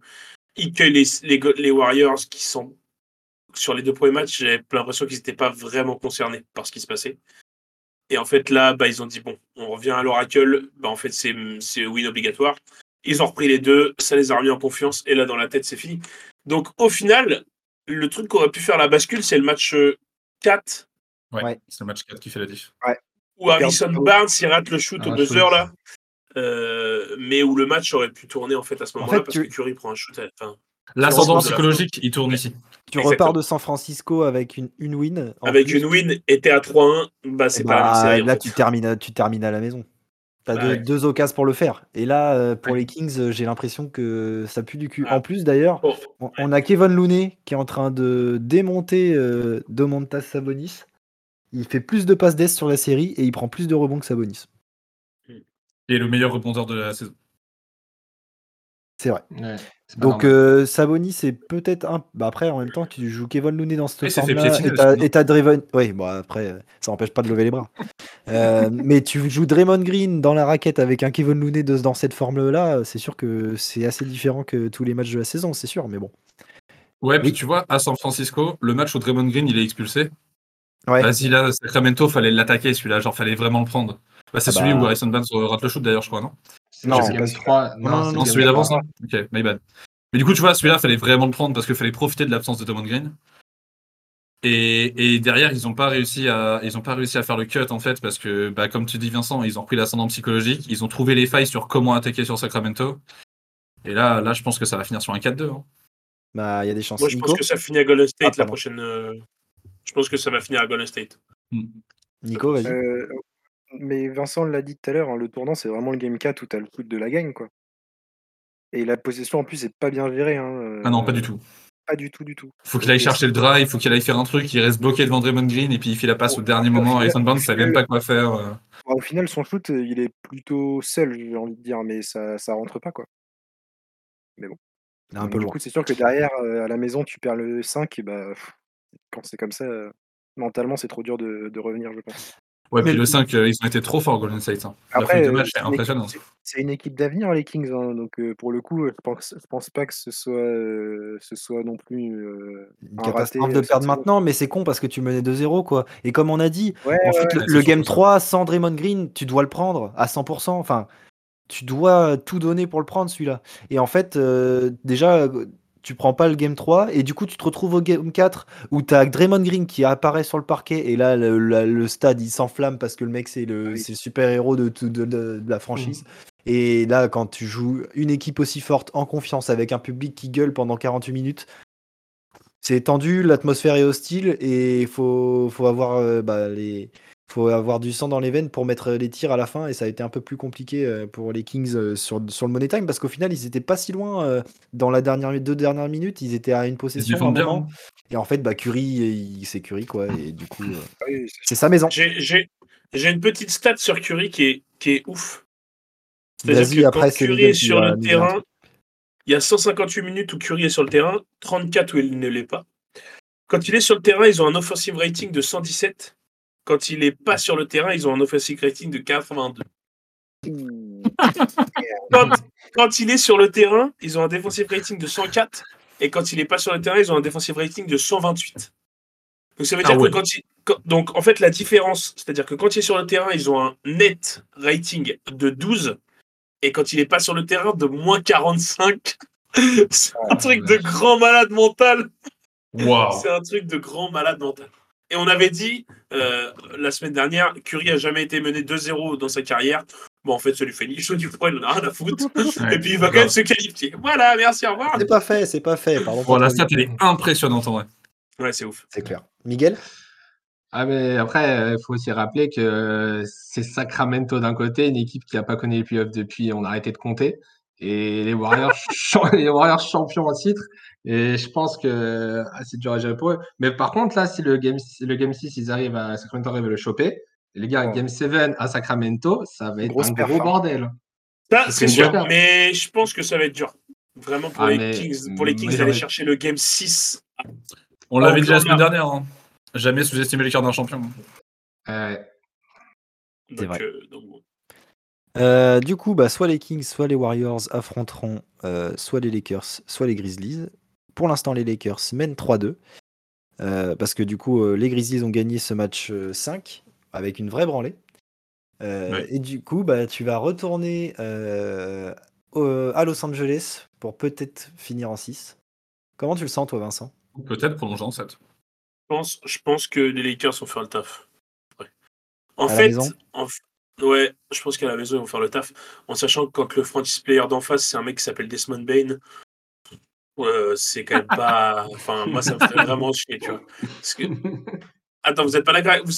Ils cueillent les, les, go- les Warriors qui sont sur les deux premiers matchs, j'avais l'impression qu'ils n'étaient pas vraiment concernés par ce qui se passait. Et en fait, là, bah, ils ont dit bon, on revient à l'oracle, bah, en fait, c'est win obligatoire. Ils ont repris les deux, ça les a remis en confiance, et là, dans la tête, c'est fini. Donc, au final, le truc qu'aurait pu faire la bascule, c'est le match euh, 4 Ouais, Ouais. c'est le match 4 qui fait la diff. Où Harrison Barnes il rate le shoot Ah, au buzzer shoot. là. Euh, mais où le match aurait pu tourner en fait à ce En moment-là fait, parce tu- que Curry prend un shoot. à- enfin, L'ascendant la psychologique, il tourne ici. Tu Exactement. repars de San Francisco avec une, une win. en avec plus. une win était à 3-1, bah c'est pas la même bah, série. en là, tu termines, à- tu termines à la maison. T'as Bah deux, ouais. deux occasions pour le faire. Et là, euh, pour Ouais. les Kings, euh, j'ai l'impression que ça pue du cul. Ah. En plus, d'ailleurs, on, on a Kevin Looney qui est en train de démonter euh, Domantas Sabonis. Il fait plus de passes d'ess sur la série et il prend plus de rebonds que Sabonis. Et le meilleur rebondeur de la saison. C'est vrai. Ouais, c'est pas Donc euh, Sabonis c'est peut-être un. Bah après en même temps tu joues Kevin Looney dans cette piétiner et t'as- Draymond. Oui bon après ça n'empêche pas de lever les bras. Euh, mais tu joues Draymond Green dans la raquette avec un Kevin Looney de- dans cette forme-là, c'est sûr que c'est assez différent que tous les matchs de la saison, c'est sûr. Mais bon. Ouais, puis Oui. tu vois, à San Francisco, le match où Draymond Green il est expulsé. Ouais. Vas-y, là, Sacramento, fallait l'attaquer celui-là, genre fallait vraiment le prendre. Bah, c'est Ah celui bah. où Harrison Barnes rate le shoot d'ailleurs, je crois, non? Non, C'est c'est Game pas sûr. 3. Non, Non, non, non, Non, celui d'avant, 3. ça Ok, my bad. Mais du coup, tu vois, celui-là, fallait vraiment le prendre parce qu'il fallait profiter de l'absence de Draymond Green. Et, et derrière, ils n'ont pas réussi à, ils ont pas réussi à faire le cut en fait parce que, bah, comme tu dis Vincent, ils ont pris l'ascendant psychologique, ils ont trouvé les failles sur comment attaquer sur Sacramento. Et là, là, je pense que ça va finir sur un 4-2. hein. Bah, il y a des chances. Moi, je Nico pense que ça finit à Golden State Ah, la prochaine. euh, Je pense que ça va finir à Golden State. Nico, vas-y. Euh, mais Vincent l'a dit tout à l'heure, hein, le tournant, c'est vraiment le game 4 où tu as le coup de la gagne. quoi. Et la possession, en plus, c'est pas bien géré. Hein, Ah non, pas euh, du tout. Pas du tout, du tout. Faut qu'il aille chercher le drive, faut qu'il aille faire un truc, il reste bloqué devant Draymond Green et puis il fait la passe au Bon, dernier moment. Harrison Barnes savait même pas quoi faire. euh. Bah, au final, son shoot, euh, il est plutôt seul, j'ai envie de dire, mais ça, ça rentre pas. quoi. Il est un peu du coup, c'est sûr que derrière, euh, à la maison, tu perds le 5, et bah, pff, quand c'est comme ça, euh, mentalement, c'est trop dur de, de revenir, je pense. Ouais, Mais puis le le- 5, euh, ils ont été trop forts, Golden State. hein. Après, euh, c'est est une équipe- impressionnante. c'est- c'est une équipe d'avenir, les Kings. hein, donc, euh, pour le coup, je pense, je pense pas que ce soit, euh, ce soit non plus euh, Une un catastrophe raté, de perdre maintenant, mais c'est con parce que tu menais 2-0 quoi. Et comme on a dit, Ouais, en ouais, fait, ouais. le, le game surtout ça. 3 sans Draymond Green, tu dois le prendre à 100%. Enfin, tu dois tout donner pour le prendre celui-là. Et en fait, euh, déjà, tu prends pas le game 3 et du coup, tu te retrouves au game 4 où tu as Draymond Green qui apparaît sur le parquet et là, le, stade il s'enflamme parce que le mec, c'est le, Ah oui. c'est le super-héros de, tout- de, de- de la franchise. Et là, quand tu joues une équipe aussi forte en confiance avec un public qui gueule pendant 48 minutes, c'est tendu, l'atmosphère est hostile et il faut, faut avoir euh, bah, les faut avoir du sang dans les veines pour mettre les tirs à la fin et ça a été un peu plus compliqué euh, pour les Kings euh, sur, sur le Money Time parce qu'au final ils étaient pas si loin euh, dans la dernière deux dernières minutes ils étaient à une possession un moment. hein. et en fait bah Curry il- c'est Curry quoi et du coup Ah oui, c'est- sa maison J'ai- J'ai j'ai une petite stat sur Curry qui est, qui est ouf. C'est-à-dire Vas-y, que après, quand c'est Curry est sur va le terrain, il y a 158 minutes où Curry est sur le terrain, 34 où il ne l'est pas. Quand il est sur le terrain, ils ont un offensive rating de 117. Quand il n'est pas sur le terrain, ils ont un offensive rating de 82. Quand, quand il est sur le terrain, ils ont un defensive rating de 104. Et quand il n'est pas sur le terrain, ils ont un defensive rating de 128. Donc ça veut Ah dire ouais. que quand il, quand- donc en fait la différence, c'est-à-dire que quand il est sur le terrain, ils ont un net rating de 12 et quand il n'est pas sur le terrain de moins 45. C'est un truc de grand malade mental. Waouh. C'est un truc de grand malade mental. Et on avait dit euh, la semaine dernière, Curry a jamais été mené 2-0 dans sa carrière. Bon, en fait, ça lui fait ni chaud ni froid, il en a rien à foutre. Ouais. Et puis il va quand même se qualifier. Voilà, merci, au revoir. c'est pas fait c'est pas fait pardon Bon, la stat, elle est impressionnante en vrai. Ouais, c'est ouf. c'est clair Miguel? Ah, mais après, il faut aussi rappeler que euh, c'est Sacramento d'un côté, une équipe qui n'a pas connu les playoffs depuis, on a arrêté de compter. Et les Warriors, les Warriors champions en titre. Et je pense que ah, c'est dur à gérer pour eux. Mais par contre, là, si le game, le game 6, ils arrivent à Sacramento arrive à le choper, les gars, Ouais. game 7 à Sacramento, ça va être Grosse un gros hein. bordel. Ça, C'est sûr. Mais je pense que ça va être dur. Vraiment pour Ah, les mais- Kings, pour les Kings d'aller chercher le game 6. On l'avait dit la semaine dernière. hein. Jamais sous-estimer les cartes d'un champion. Euh, C'est Donc, vrai. euh, donc. Euh, du coup, bah, soit les Kings, soit les Warriors affronteront euh, soit les Lakers, soit les Grizzlies. Pour l'instant, les Lakers mènent 3-2. euh, parce que du coup, euh, les Grizzlies ont gagné ce match euh, 5 avec une vraie branlée. Euh, Ouais. Et du coup, bah, tu vas retourner euh, au- à Los Angeles pour peut-être finir en 6. Comment tu le sens, toi, Vincent? Peut-être prolonger en 7. Je pense, je pense que les Lakers vont faire le taf. Ouais. En À fait, en ouais, je pense qu'à la maison, ils vont faire le taf. En sachant que quand le franchise player d'en face, c'est un mec qui s'appelle Desmond Bain, euh, c'est quand même pas. Enfin, moi, ça me fait vraiment chier, tu vois. Parce que... Attends, vous êtes pas d'accord vous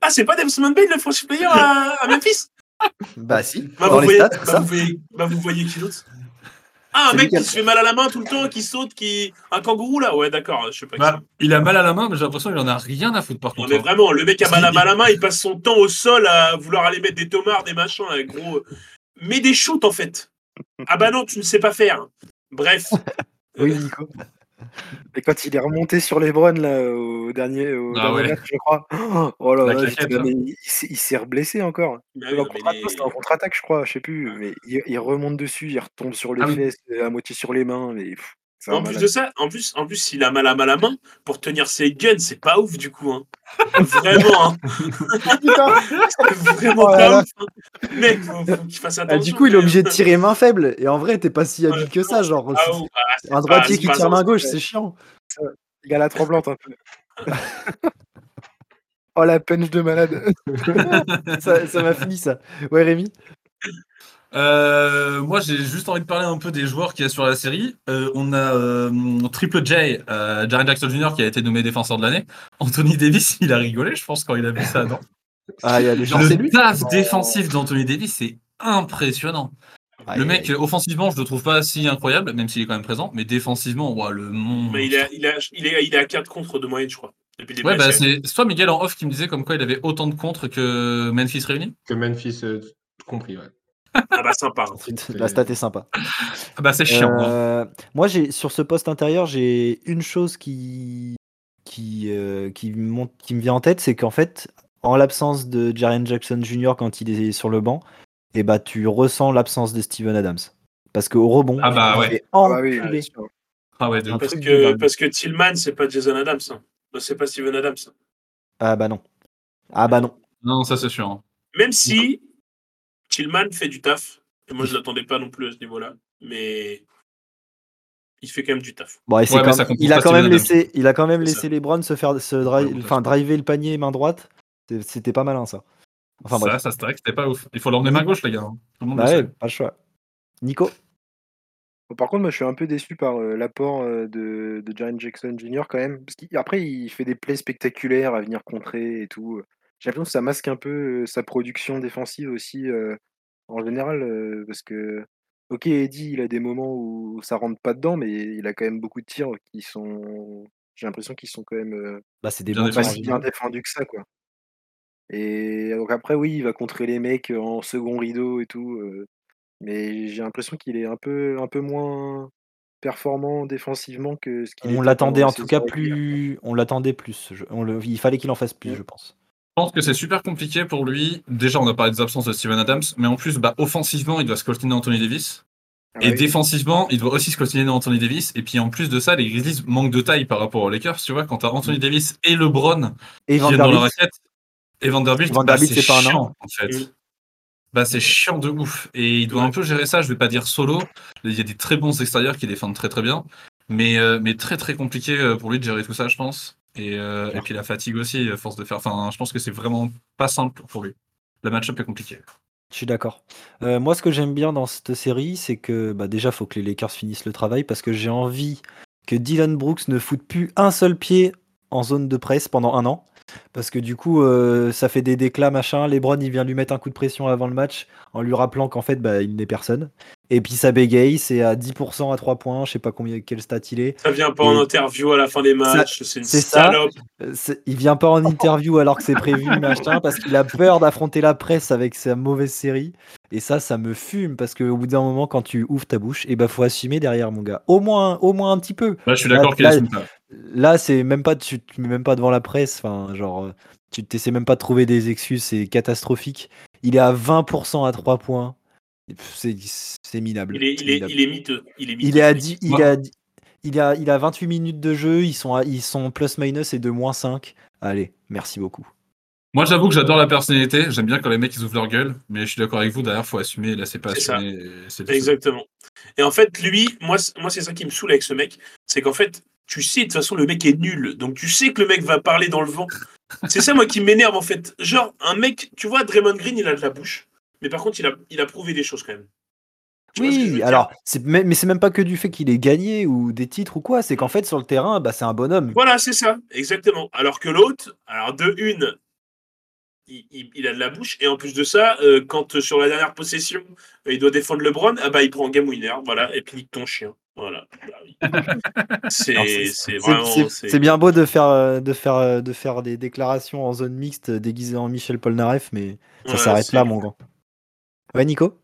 Ah, c'est pas Desmond Bain, le franchise player à, à Memphis? Bah si, bah, vous voyez, stats, bah, ça. vous voyez, bah, vous voyez qui d'autre? Ah, un mec qui se fait mal à la main tout le temps, qui saute, qui. Un kangourou là? Ouais, d'accord, je sais pas Bah, il a mal à la main, mais j'ai l'impression qu'il en a rien à foutre par Non, contre. mais hein. vraiment, le mec a mal à, mal à main, il passe son temps au sol à vouloir aller mettre des tomards, des machins, là, gros. Mais des shoots, en fait. Ah bah non, tu ne sais pas faire. Bref. Oui, Nico. Et quand il est remonté sur les Browns là au dernier, au Ah dernier ouais. match, je crois. Oh là là, claquette, mais il, il s'est- reblessé encore. C'était oui, c'était en contre-attaque, je crois, je sais plus. Mais il, il remonte dessus, il retombe sur les Ah oui. fesses, à moitié sur les mains. Mais En plus de ça, en plus, en plus, s'il a mal à mal à main, pour tenir ses guns, c'est pas ouf du coup. Hein. Vraiment, hein. C'est vraiment Oh là pas là. ouf. hein. Mec, faut, faut qu'il fasse Ah, attention. du coup, il est obligé de tirer main faible. Et en vrai, t'es pas si habile que ça. Genre, Ah, oh, ah, un droitier qui tire main gauche, c'est chiant. Il a la tremblante un peu. Oh la punch de malade. ça ça m'a fini ça. Ouais, Rémi? Euh, moi, j'ai juste envie de parler un peu des joueurs qu'il y a sur la série. Euh, on a euh, Triple J, euh, Jaren Jackson Jr. qui a été nommé défenseur de l'année. Anthony Davis, il a rigolé, je pense, quand il a vu ça. Non? Ah, il y a des gens. le lui taf défensif d'Anthony Davis, c'est impressionnant. Ah, le mec, offensivement, je le trouve pas si incroyable, même s'il est quand même présent, mais défensivement, ouah, le. Mais il, a, il, a, il, est, il est à 4 contre de moyenne, je crois. Ouais, bah, c'est toi, Miguel, en off, qui me disait comme quoi il avait autant de contres que Memphis réunis. Que Memphis euh, compris, ouais. Ah bah sympa. La stat est sympa. Ah bah, c'est chiant. hein. Euh, moi, j'ai sur ce poste intérieur, j'ai une chose qui qui euh, qui, me monte- qui me vient en tête, c'est qu'en fait, en l'absence de Jaren Jackson Jr. quand il est sur le banc, et bah tu ressens l'absence de Steven Adams. Parce qu'au rebond, Ah bah ouais. fait Ah bah oui. Ah ouais. Parce que, parce que Tillman, c'est pas Jason Adams. Hein. Non, C'est pas Steven Adams. hein. Ah bah non. Ah bah non. Non, ça c'est sûr. hein. Même si Tillman fait du taf. Et moi, je l'attendais pas non plus à ce niveau-là. Mais il fait quand même du taf. Bon, et Ouais, quand- il a quand même laissé, il a quand même C'est laissé ça. les Browns se faire se dri- Ouais, enfin driver le panier main droite. C'était pas malin ça. Enfin ça, bref. ça c'est vrai que c'était pas ouf. Il faut l'emmener main gauche, les gars. hein. Tout le monde Bah le ouais, pas le choix. Nico? Bon, Par contre, moi, je suis un peu déçu par euh, l'apport euh, de, de Jaren Jackson Jr. quand même. Parce qu'après, il fait des plays spectaculaires à venir contrer et tout. J'ai l'impression que ça masque un peu sa production défensive aussi euh, en général. euh, parce que, ok, Eddie, il a des moments où ça rentre pas dedans, mais il a quand même beaucoup de tirs qui sont. J'ai l'impression qu'ils sont quand même euh, Bah c'est des bons tirs pas si bien défendus que ça, quoi. Et donc après, oui, il va contrer les mecs en second rideau et tout. euh, mais j'ai l'impression qu'il est un peu, un peu moins performant défensivement que ce qu'il On l'attendait en tout cas plus. On l'attendait plus. Je- on le- Il fallait qu'il en fasse plus, Mm. je pense. Je pense que c'est super compliqué pour lui. Déjà, on a parlé des absences de Steven Adams, mais en plus, bah, offensivement, il doit scoltiner Anthony Davis. Ah Et oui. défensivement, il doit aussi scoltiner Anthony Davis. Et puis en plus de ça, les Grizzlies manquent de taille par rapport aux Lakers. Tu vois, quand t'as Anthony Davis et LeBron Et qui dans la raquette, et Vanderbilt, bah, Vanderbilt, c'est c'est pas chiant, en fait. Mm. Bah, c'est chiant de ouf. Et il doit Ouais. un peu gérer ça. Je vais pas dire solo. Il y a des très bons extérieurs qui défendent très très bien. Mais, euh, mais très très compliqué euh, pour lui de gérer tout ça, je pense. Et, euh, et puis la fatigue aussi, force de faire. Enfin, je pense que c'est vraiment pas simple pour lui. Le match-up est compliqué. Je suis d'accord. Euh, moi, ce que j'aime bien dans cette série, c'est que bah, déjà, faut que les Lakers finissent le travail parce que j'ai envie que Dylan Brooks ne foute plus un seul pied en zone de presse pendant un an. Parce que du coup, euh, ça fait des déclats, machin. Lebron, il vient lui mettre un coup de pression avant le match en lui rappelant qu'en fait, bah, il n'est personne. Et puis ça bégaye, c'est à 10% à 3 points, je sais pas combien, quel stat il est. Ça vient pas en interview à la fin des matchs. C'est une c'est ça. salope. Euh, Il vient pas en interview alors que c'est prévu, machin, parce qu'il a peur d'affronter la presse avec sa mauvaise série. Et ça, ça me fume, parce qu'au bout d'un moment, quand tu ouvres ta bouche, et bah faut assumer derrière, mon gars. Au moins, au moins un petit peu. Là, je suis d'accord qu'il assume pas. Là, c'est même pas, tu te mets même pas devant la presse, enfin, genre, euh, tu t'essaies même pas de trouver des excuses, c'est catastrophique. Il est à 20% à 3 points. C'est c'est minable. Il est, il, est, minable. il est miteux. Il est miteux. Il est à ce 10, mec. il 10 il a, il a 28 minutes de jeu, ils sont, à- ils sont plus minus et de moins 5. Allez, merci beaucoup. Moi, j'avoue que j'adore la personnalité. J'aime bien quand les mecs ils ouvrent leur gueule. Mais je suis d'accord avec vous. Derrière, faut assumer. Là, c'est pas ça. tout. Exactement. Et en fait, lui, moi, moi c'est ça qui me saoule avec ce mec. C'est qu'en fait, tu sais, de toute façon, le mec est nul. Donc, tu sais que le mec va parler dans le vent. C'est ça, moi, qui m'énerve, en fait. Genre, un mec, tu vois, Draymond Green, il a de la bouche. Mais par contre, il a, il a prouvé des choses quand même. Tu ce Oui, alors, mais c'est même pas que du fait qu'il ait gagné ou des titres ou quoi, c'est qu'en fait, sur le terrain, bah, c'est un bonhomme. Voilà, c'est ça, exactement. Alors que l'autre, alors de une, il, il- il a de la bouche, et en plus de ça, euh, quand euh, sur la dernière possession, euh, il doit défendre LeBron, ah bah il prend game winner, voilà, et puis nique ton chien. Voilà. Bah C'est vraiment. bien beau de faire, euh, de, faire, euh, de faire des déclarations en zone mixte déguisées en Michel Polnareff, mais ça Ouais, s'arrête là, mon grand. Ouais, Nico?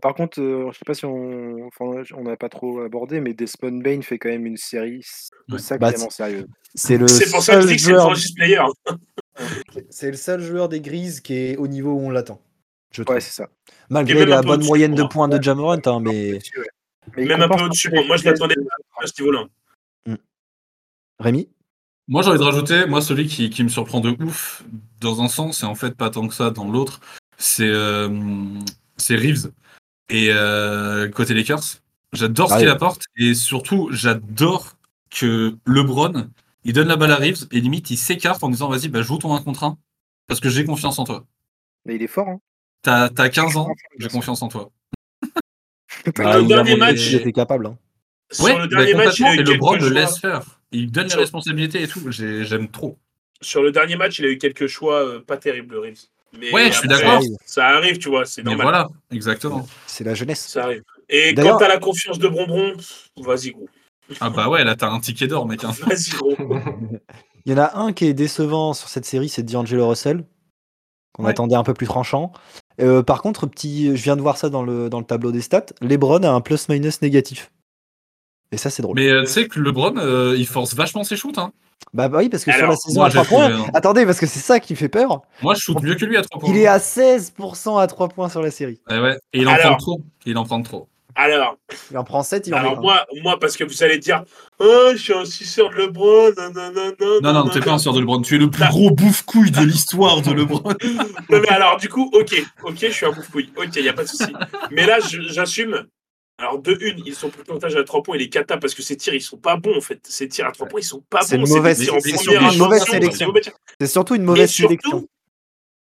Par contre, euh, je sais pas si on, enfin, on n'a pas trop abordé, mais Desmond Bain fait quand même une série s- Ouais. sacrément Bah, sérieuse. C'est le, C'est pour ça que je seul dis que c'est le player. c'est le seul joueur des Grises qui est au niveau où on l'attend. Je trouve. Ouais, c'est ça. Malgré la bonne moyenne de points de Jamorant, hein, mais. Mais Même un peu au-dessus. Moi, je l'attendais à ce niveau-là. Rémi? Moi, j'ai envie de rajouter, moi, celui qui, qui me surprend de ouf dans un sens, et en fait pas tant que ça dans l'autre, c'est euh, c'est Reeves. Et euh, côté Lakers, j'adore ce Ah qu'il oui. apporte, et surtout, j'adore que LeBron, il donne la balle à Reeves et limite il s'écarte en disant vas-y, bah, joue ton 1 contre 1 parce que j'ai confiance en toi. Mais il est fort, hein. T'as t'as 15 ans, j'ai confiance en toi. Bah, le dernier match- était capable. hein. Sur Ouais, le dernier bah, match, il LeBron quelques le choix. laisse faire. Il donne les Sur- responsabilités et tout. J'ai- J'aime trop. Sur le dernier match, il a eu quelques choix euh, pas terribles, Reeves. Mais Ouais, je suis d'accord. Ça arrive, tu vois, c'est Mais normal. voilà, exactement. C'est la jeunesse. Ça arrive. Et D'ailleurs- quand t'as la confiance de Bonbon, vas-y, gros. Ah bah ouais, là t'as un ticket d'or, mec. hein. Vas-y, gros. Il y en a un qui est décevant sur cette série, c'est D'Angelo Russell, qu'on Ouais. attendait un peu plus tranchant. Euh, par contre, petit, je viens de voir ça dans le, dans le tableau des stats, LeBron a un plus-minus négatif. Et ça, c'est drôle. Mais euh, tu sais que LeBron, euh, il force vachement ses shoots. Hein. Bah, bah oui, parce que sur la saison moi, à j'ai 3 points, hein. attendez, parce que c'est ça qui fait peur. Moi, je shoot mieux que lui à 3 points. Il est à 16% à 3 points sur la série. Ouais, ouais. Et il en Alors. prend trop. Il en prend trop. Alors, Il en prend 7, il en met alors moi, moi, parce que vous allez dire, oh, je suis un suceur de LeBron, nanana, Non, non, t'es pas un sœur de LeBron. Tu es le plus gros bouffe-couille de l'histoire de LeBron. Non, mais alors, du coup, ok, ok, je suis un bouffe-couille. Ok, il n'y a pas de souci. Mais là, j'assume. Alors, de une, ils sont pourcentage à 3 points, il est cata parce que ces tirs, ils sont pas bons, en fait. Ces tirs à 3 points, ils sont pas C'est bons. une mauvaise- c'est première surtout une mauvaise c'est sélection. C'est surtout une mauvaise sélection.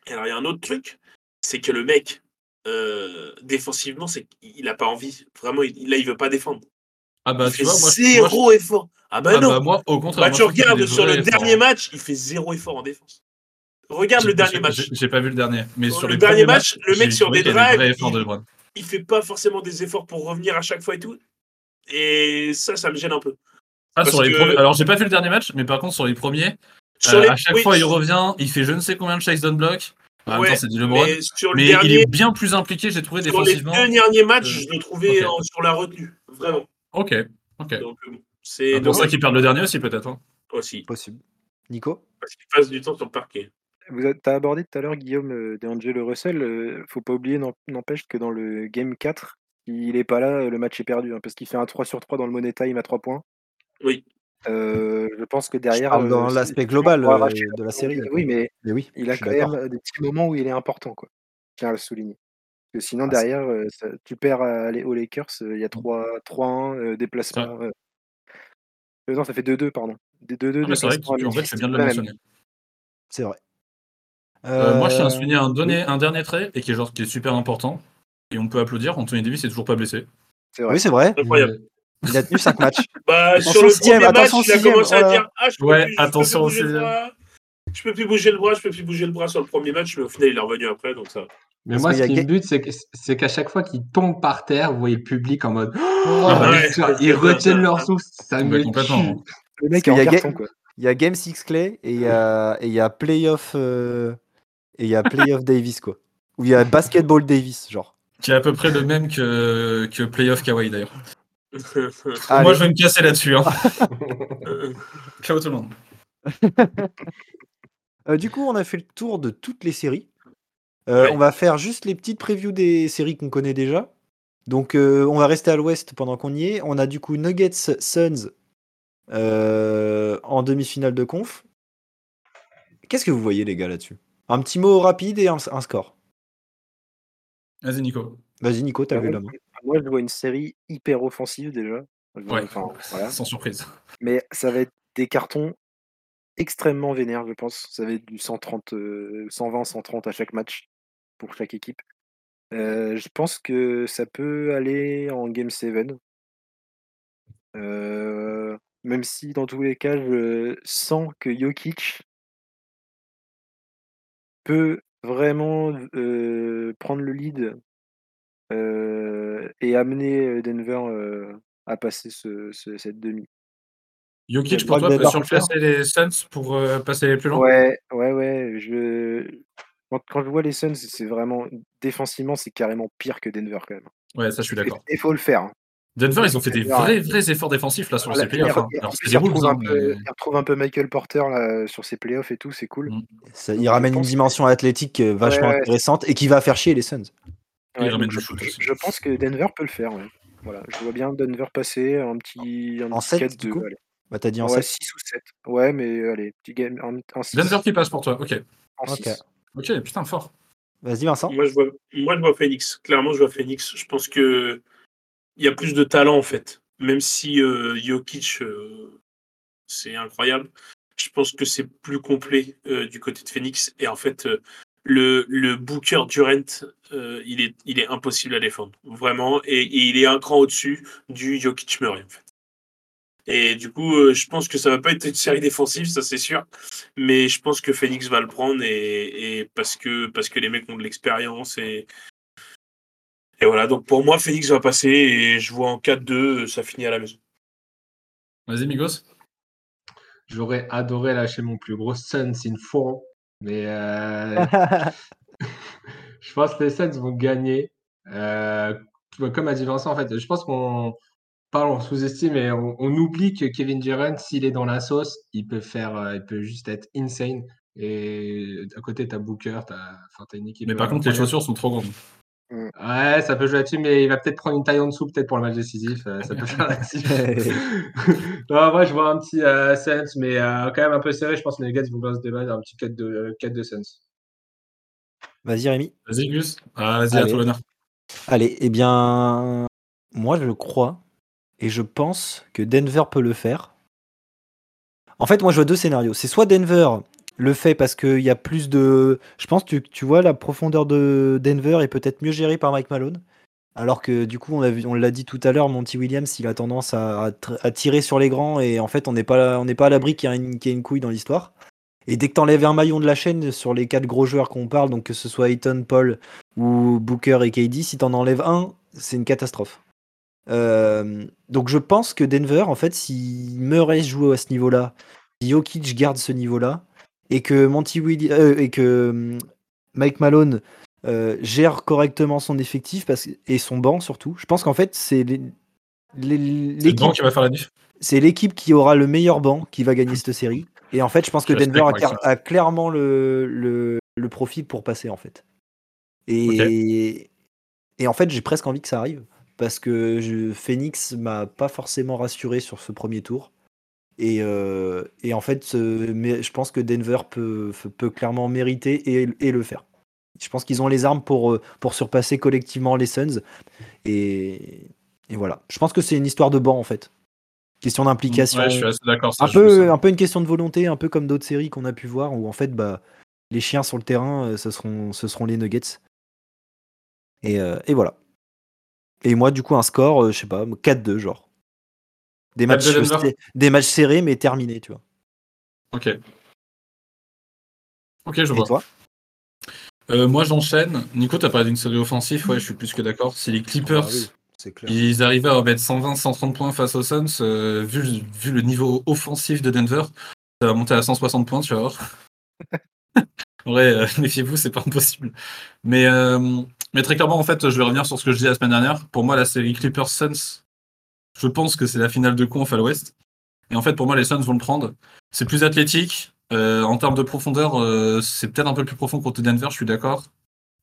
alors, il y a un autre truc, c'est que le mec, euh, défensivement, c'est qu'il a pas envie. Vraiment, il, là, il veut pas défendre. Ah bah, il tu fait vois, moi, zéro moi, je- effort. Ah bah ah non. bah, moi, au contraire. Bah, moi, tu regardes des sur le dernier efforts. match, il fait zéro effort en défense. Regarde le dernier match. j'ai- pas vu le dernier. Mais Sur sur le dernier match, le mec sur des drives, il- de LeBron. Il fait pas forcément des efforts pour revenir à chaque fois et tout. Et ça, ça me gêne un peu. Ah, Parce sur les que- premiers- Alors, j'ai pas vu le dernier match, mais par contre, sur les premiers, Sur euh, à chaque oui, fois, il revient, il fait je ne sais combien de chase down block. En même Ouais, temps, c'est du LeBron. Mais sur le Mais il dernier, est bien plus impliqué, j'ai trouvé, sur les défensivement. deux derniers matchs, Euh, je le trouvais ok. en- sur la retenue. Vraiment. Ok, ok. Donc, euh, c'est C'est pour ça qu'ils perdent le dernier aussi, peut-être. hein. aussi. Possible. Nico Parce qu'il passe du temps sur le parquet. Vous as abordé tout à l'heure, Guillaume, euh, d'Angelo Russell. euh, faut pas oublier, n'empêche que dans le Game 4, il est pas là, le match est perdu. hein, parce qu'il fait un 3 sur 3 dans le Money Time à 3 points. Oui. Euh, je pense que Je derrière. parle dans euh, l'aspect global euh, de la série. Oui, mais Mais oui, il je a quand même des petits moments où il est important, quoi. Je tiens à le souligner. Parce que sinon, Ah, derrière, euh, ça- tu perds à- aux Lakers, euh, il y a 3 3-1, euh, déplacement. euh, euh, non, ça fait 2-2, pardon. Des 2-2 Ah, mais c'est vrai que en fait, fais bien de le mentionner. C'est vrai. Euh, moi, je tiens à Euh, souligner un, donné- un dernier trait, et qui est, genre, qui est super important. Et on peut applaudir, Anthony Davis est toujours pas blessé. C'est vrai. Oui, c'est vrai. Incroyable. Il a tenu 5 matchs. Bah, Attention sur le sixième, premier match, attention il a commencé oh à dire Ah, je peux Ouais, plus, je peux attention plus au bouger le sixième. bras. Je peux plus bouger le bras, je peux plus bouger le bras sur le premier match, mais au final, il est revenu après, donc ça. Mais Parce moi, ce qui me bute, c'est qu'à chaque fois qu'il tombe par terre, vous voyez le public en mode. Ah, bah, ouais. Vois, Ils retiennent leur souffle. Ça me complètement. tue. Le mec qu'il est en y a carton, Ga- quoi. Il y a Game 6 Clay et il y a, et il y a Playoff euh, et il y a Playoff Davis quoi. Ou il y a Basketball Davis genre. Qui est à peu près le même que, que Playoff Kawaii, d'ailleurs. Moi, je vais me casser là-dessus. Hein. Ciao tout le monde. Euh, du coup, on a fait le tour de toutes les séries. Euh, Ouais. On va faire juste les petites previews des séries qu'on connaît déjà. Donc, euh, on va rester à l'ouest pendant qu'on y est. On a du coup Nuggets Suns euh, en demi-finale de conf. Qu'est-ce que vous voyez, les gars, là-dessus? Un petit mot rapide et un, un score. Vas-y, Nico. Vas-y, Nico, t'as Ah vu la main. Moi, je vois une série hyper offensive déjà. Vois- Ouais. Voilà. Sans surprise. Mais ça va être des cartons extrêmement vénères, je pense. Ça va être du 130, euh, 120, 130 à chaque match pour chaque équipe. Euh, je pense que ça peut aller en Game 7. Euh, même si dans tous les cas, je sens que Jokic peut vraiment euh, prendre le lead et amener Denver euh, à passer ce- ce- cette demi. Jokic, Je pour toi, que peut surclasser les Suns pour euh, passer les plus loin? Ouais, ouais, ouais. Je... Quand, quand je vois les Suns, c'est vraiment défensivement, c'est carrément pire que Denver quand même. Ouais, ça, je suis d'accord. Il faut le faire. hein. Denver, ils ont fait des vrais, vrais efforts défensifs là sur Voilà, ces playoffs. hein. Alors, hein, un peu- mais- il retrouve un peu Michael Porter là, sur ses playoffs et tout, c'est cool. Mm. Ça- Donc, il ramène une dimension athlétique euh, vachement Ouais, ouais. intéressante et qui va faire chier les Suns. Ouais, je, pense que Denver peut le faire. Ouais. Voilà, je vois bien Denver passer un petit, un En petit 7, 4 du de coup allez. Bah, t'as dit en Ouais, 7 6 ou 7. Ouais, mais allez, petit game, 6. Denver qui passe pour toi, ok. en Ok. 6. Ok, putain, fort. Vas-y, Vincent. Moi je, vois, moi, je vois Phoenix. Clairement, je vois Phoenix. Je pense que il y a plus de talent, en fait. Même si euh, Jokic euh, c'est incroyable. Je pense que c'est plus complet euh, du côté de Phoenix. Et en fait, euh, le, le Booker Durant, euh, il, est, il est impossible à défendre. Vraiment. Et, et il est un cran au-dessus du Jokic Murray, en fait. Et du coup, euh, je pense que ça va pas être une série défensive, ça c'est sûr. Mais je pense que Phoenix va le prendre et, et parce, que, parce que les mecs ont de l'expérience. Et, et voilà, donc pour moi, Phoenix va passer et je vois en 4-2, ça finit à la maison. Vas-y, Migos. J'aurais adoré lâcher mon plus gros Suns in 4, mais euh, je pense que les Suns vont gagner. Euh, comme a dit Vincent, en fait, je pense qu'on parle, on sous-estime et on, on oublie que Kevin Durant, s'il est dans la sauce, il peut faire, euh, il peut juste être insane. Et à côté, t'as Booker, t'as, enfin, t'as une équipe. Mais par contre, les chaussures sont trop grandes. Ouais, ça peut jouer là-dessus, mais il va peut-être prendre une taille en dessous, peut-être pour le match décisif. euh, ça peut faire là-dessus. non, moi, je vois un petit euh, Suns, mais euh, quand même un peu serré. Je pense que les gars vont bien se débattre un petit 4 de, 4 de Suns. Vas-y Rémi. Vas-y, Gus. Ah, vas-y, à toi l'honneur. Allez, eh bien, moi je crois et je pense que Denver peut le faire. En fait, moi je vois deux scénarios. C'est soit Denver le fait parce qu'il y a plus de. Je pense que tu, tu vois la profondeur de Denver est peut-être mieux gérée par Mike Malone. Alors que du coup, on l'a dit tout à l'heure, Monty Williams, il a tendance à, tirer sur les grands et en fait, on n'est pas, pas à l'abri qu'il y ait une, qu'il y ait une couille dans l'histoire. Et dès que t'enlèves un maillon de la chaîne sur les quatre gros joueurs qu'on parle, donc que ce soit Ayton, Paul ou Booker et KD, si t'en enlèves un, c'est une catastrophe. Euh, donc je pense que Denver, en fait, si Murray joue à ce niveau-là, si Jokic garde ce niveau-là, et que Monty Willi- euh, et que hum, Mike Malone euh, gère correctement son effectif parce, et son banc surtout, je pense qu'en fait c'est l'équipe qui va faire la diff. c'est l'équipe qui aura le meilleur banc qui va gagner cette série. Et en fait, je pense que Je Denver a, clairement le, le, le profil pour passer en fait. Et, et en fait, j'ai presque envie que ça arrive parce que je, Phoenix m'a pas forcément rassuré sur ce premier tour. Et, euh, et en fait, mais je pense que Denver peut, peut clairement mériter et, et le faire. Je pense qu'ils ont les armes pour, euh, pour surpasser collectivement les Suns. Et, et voilà. Je pense que c'est une histoire de banc en fait. Question d'implication. Ouais, je suis assez d'accord. un, peu, un peu une question de volonté, un peu comme d'autres séries qu'on a pu voir où en fait bah, les chiens sur le terrain, euh, ce seront, ce seront les Nuggets. Et, euh, et voilà. Et moi, du coup, un score, euh, je sais pas, 4-2, genre. Des 4-2 matchs, euh, des matchs serrés, mais terminés, tu vois. Ok. Ok, je Et vois. toi? Euh, moi, j'enchaîne. Nico, t'as parlé d'une série offensive. Ouais, je suis plus que d'accord. C'est les Clippers. Ah oui, c'est clair. Ils arrivaient à mettre 120, 130 points face aux Suns. euh, vu, le- vu le niveau offensif de Denver, ça va monter à 160 points, tu vas voir. En vrai, euh, méfiez-vous, c'est pas impossible. Mais, mais très clairement, en fait, je vais revenir sur ce que je disais la semaine dernière. Pour moi, la série Clippers-Suns, je pense que c'est la finale de conf à l'ouest. Et en fait, pour moi, les Suns vont le prendre. C'est plus athlétique. Euh, en termes de profondeur, euh, c'est peut-être un peu plus profond contre Denver, je suis d'accord.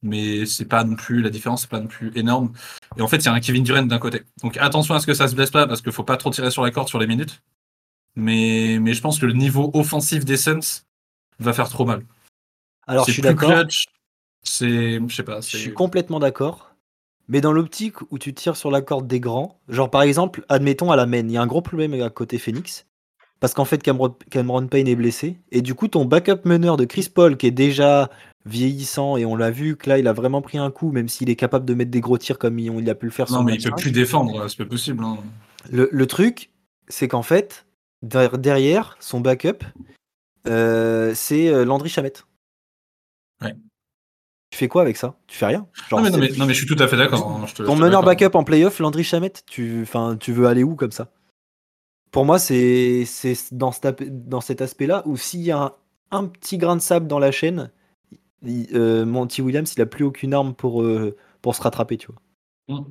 Mais c'est pas non plus, la différence, c'est pas non plus énorme. Et en fait, il y a un Kevin Durant d'un côté. Donc attention à ce que ça se blesse pas, parce qu'il faut pas trop tirer sur la corde sur les minutes. Mais, mais je pense que le niveau offensif des Suns va faire trop mal. Alors, C'est je suis plus d'accord. clutch, C'est, je sais pas. Je suis complètement d'accord. Mais dans l'optique où tu tires sur la corde des grands, genre par exemple, admettons à la main, il y a un gros problème à côté Phoenix. Parce qu'en fait, Cameron, Cameron Payne est blessé. Et du coup, ton backup meneur de Chris Paul, qui est déjà vieillissant, et on l'a vu que là, il a vraiment pris un coup, même s'il est capable de mettre des gros tirs comme il, a pu le faire Non, mais il peut plus défendre, c'est pas possible. hein. Le, le truc, c'est qu'en fait, der- derrière, son backup, euh, c'est euh, Landry Chamette. Tu fais quoi avec ça? Tu fais rien? Genre, Non mais, non, c'est- mais, non, mais je suis tout à fait d'accord. hein, Ton meneur backup en playoff, Landry Chamette, tu, enfin, tu veux aller où comme ça? Pour moi, c'est dans, cet dans cet aspect-là où s'il y a un, un petit grain de sable dans la chaîne, il- euh, Monty Williams, il a plus aucune arme pour, euh, pour se rattraper, tu vois. Mm.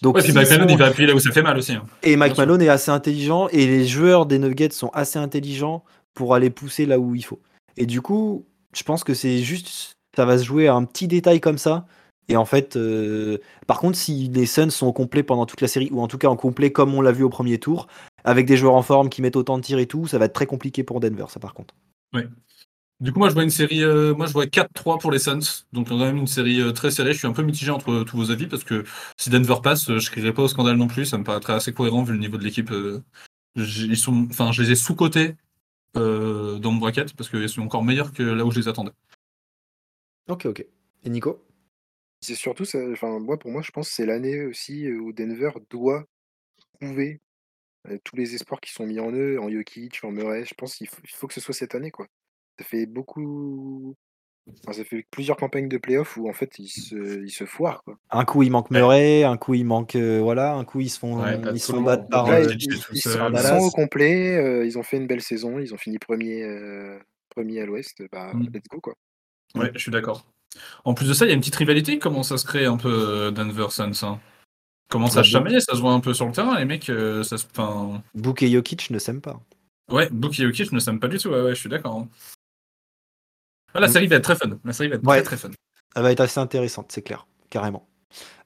Donc, Ouais, puis Mike Malone, sont- il va appuyer là où ça fait mal aussi. hein. Et Mike Bien sûr. Malone est assez intelligent et les joueurs des Nuggets sont assez intelligents pour aller pousser là où il faut. Et du coup, je pense que c'est juste, ça va se jouer à un petit détail comme ça. Et en fait, euh, par contre, si les Suns sont au complet pendant toute la série, ou en tout cas en complet comme on l'a vu au premier tour, avec des joueurs en forme qui mettent autant de tirs et tout, ça va être très compliqué pour Denver, ça par contre. Du coup, moi, je vois une série, euh, moi, je vois 4-3 pour les Suns. Donc, quand même une série euh, très serrée. Je suis un peu mitigé entre tous vos avis parce que si Denver passe, je crierai pas au scandale non plus. Ça me paraîtrait assez cohérent vu le niveau de l'équipe enfin, je les ai sous-cotés euh, dans mon bracket parce qu'ils sont encore meilleurs que là où je les attendais. Ok, ok. Et Nico? C'est surtout ça, enfin, moi, pour moi, je pense que c'est l'année aussi euh, où Denver doit prouver euh, tous les espoirs qui sont mis en eux, en Jokic, en Murray. Je pense qu'il faut, il faut que ce soit cette année, quoi. Ça fait beaucoup. enfin, ça fait plusieurs campagnes de playoffs où en fait ils se, ils se foirent, quoi. Un coup, il manque Murray, un coup, il manque. euh, voilà, un coup, ils se font, Ouais, ils se font battre par. Ouais, ils, sont, ils au complet, euh, ils ont fait une belle saison, ils ont fini premier, euh, premier à l'ouest. Bah, Mm. let's go, quoi. Ouais, je suis d'accord. En plus de ça, il y a une petite rivalité qui commence à se créer un peu euh, Denver Suns. Hein? Commence à Bah, se chamailler, ça se voit un peu sur le terrain, les mecs. euh, ça se... enfin, Book et Jokic ne s'aiment pas. Ouais, Book et Jokic ne s'aiment pas du tout, ouais, ouais, je suis d'accord. hein. Ah, la série va être très fun. La série va être Ouais. très très fun. Elle va être assez intéressante, c'est clair, carrément.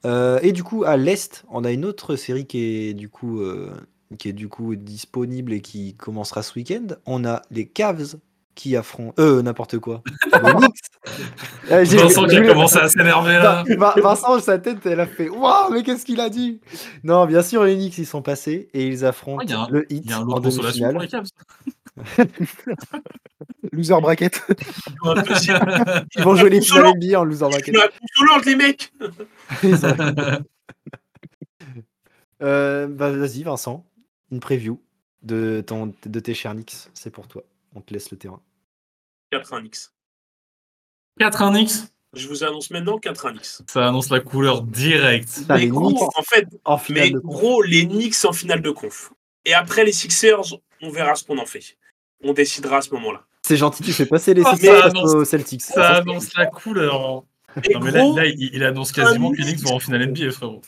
Euh, et du coup, à l'est, on a une autre série qui est du coup, euh, qui est du coup disponible et qui commencera ce week-end. On a les Cavs qui affrontent. Euh, n'importe quoi. Euh, j'ai- Vincent qui a commencé à s'énerver là. Vin- Vin- Vincent, sa tête, elle a fait Waouh, mais qu'est-ce qu'il a dit? Non, bien sûr, les Knicks, ils sont passés et ils affrontent Ah, un- le Heat Il y a un lot de consolation pour demi-finale. les Cavs. Loser bracket. Ils vont jouer les NBA en Je bracket. consolante, les mecs Ils Euh, bah, vas-y, Vincent, une preview de, ton, de tes chers Knicks. C'est pour toi. On te laisse le terrain. 4-1 X. 4-1 X, Je vous annonce maintenant 4-1 X. ça annonce la couleur directe. Les gros, en fait, en mais gros, les Knicks en finale de conf. Et après les Sixers, on verra ce qu'on en fait. On décidera à ce moment-là. C'est gentil, tu fais passer les Oh, Sixers annonce- aux Celtics. Ça annonce la couleur. Et Non, mais là, gros, là, il, il annonce quasiment que les Knicks vont en finale NBA, frérot.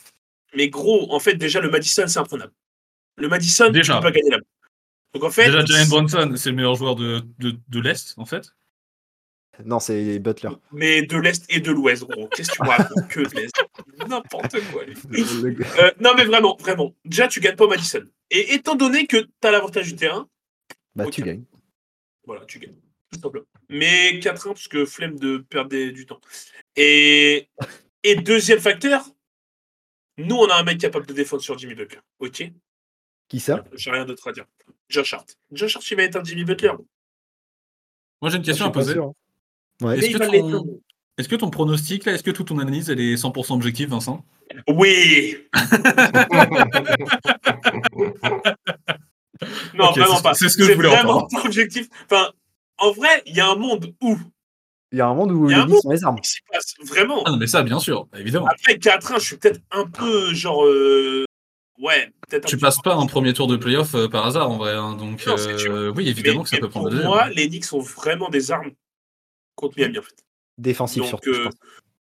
mais gros, en fait, déjà, le Madison, c'est imprenable. Le Madison, Déjà. tu peux pas gagner là Donc en fait, Déjà, Jalen Brunson, c'est le meilleur joueur de, de, de l'Est, en fait. Non, c'est Butler. mais de l'Est et de l'Ouest, gros. Qu'est-ce que tu racontes que de l'Est? N'importe quoi. Euh, non, mais vraiment, vraiment. Déjà, tu gagnes pas au Madison. Et étant donné que tu as l'avantage du terrain, Bah, tu gagnes. voilà, tu gagnes. Tout simplement. Mais 4-1, parce que flemme de perdre des- du temps. Et, et deuxième facteur, nous, on a un mec capable de défendre sur Jimmy Butler. Ok? Qui ça? J'ai rien d'autre à dire. Josh Hart. Josh Hart, il va être un Jimmy Butler. Moi, j'ai une question suis à poser. Ouais. Est-ce que ton- que pronostic, là, est-ce que toute ton analyse, elle est 100% objective, Vincent? Oui Non, vraiment pas. c'est ce que je voulais vraiment entendre. objectif. Enfin, en vrai, il y a un monde où Il y a un monde où Il y les a un les armes. passe vraiment. Ah non, mais ça, bien sûr, évidemment. Après 4-1, je suis peut-être un peu genre. euh, Ouais, Tu passes pas un premier tour de playoff euh, par hasard, en vrai. hein, donc, Non, euh, oui, évidemment Mais- que ça peut prendre Pour moi, les Knicks ont vraiment des armes contre Miami en fait. Défensif Donc, surtout, euh.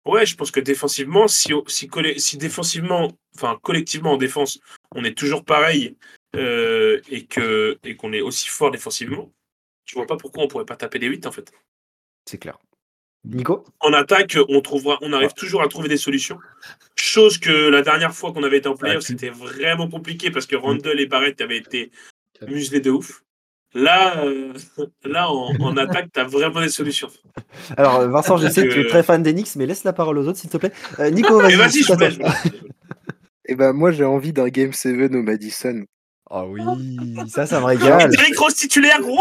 Ouais, je pense que défensivement, si, si, défensivement, enfin collectivement en défense, on est toujours pareil euh, et que et qu'on est aussi fort défensivement, je vois pas pourquoi on pourrait pas taper les 8 en fait. C'est clair. Nico? En attaque, on trouvera, on arrive toujours à trouver des solutions. Chose que la dernière fois qu'on avait été en playoff, Ah, tu- c'était vraiment compliqué parce que Randall et Barrett avaient été muselés de ouf. Là, euh, là en, en attaque, tu as vraiment des solutions. Alors, Vincent, je sais que tu es très fan des Knicks, mais laisse la parole aux autres, s'il te plaît. Euh, Nico, vas-y. vas-y, c'est je vais- Et ben moi j'ai envie d'un Game 7 au Madison. Ah oui, ça, ça me régale. Derrick Rose titulaire, gros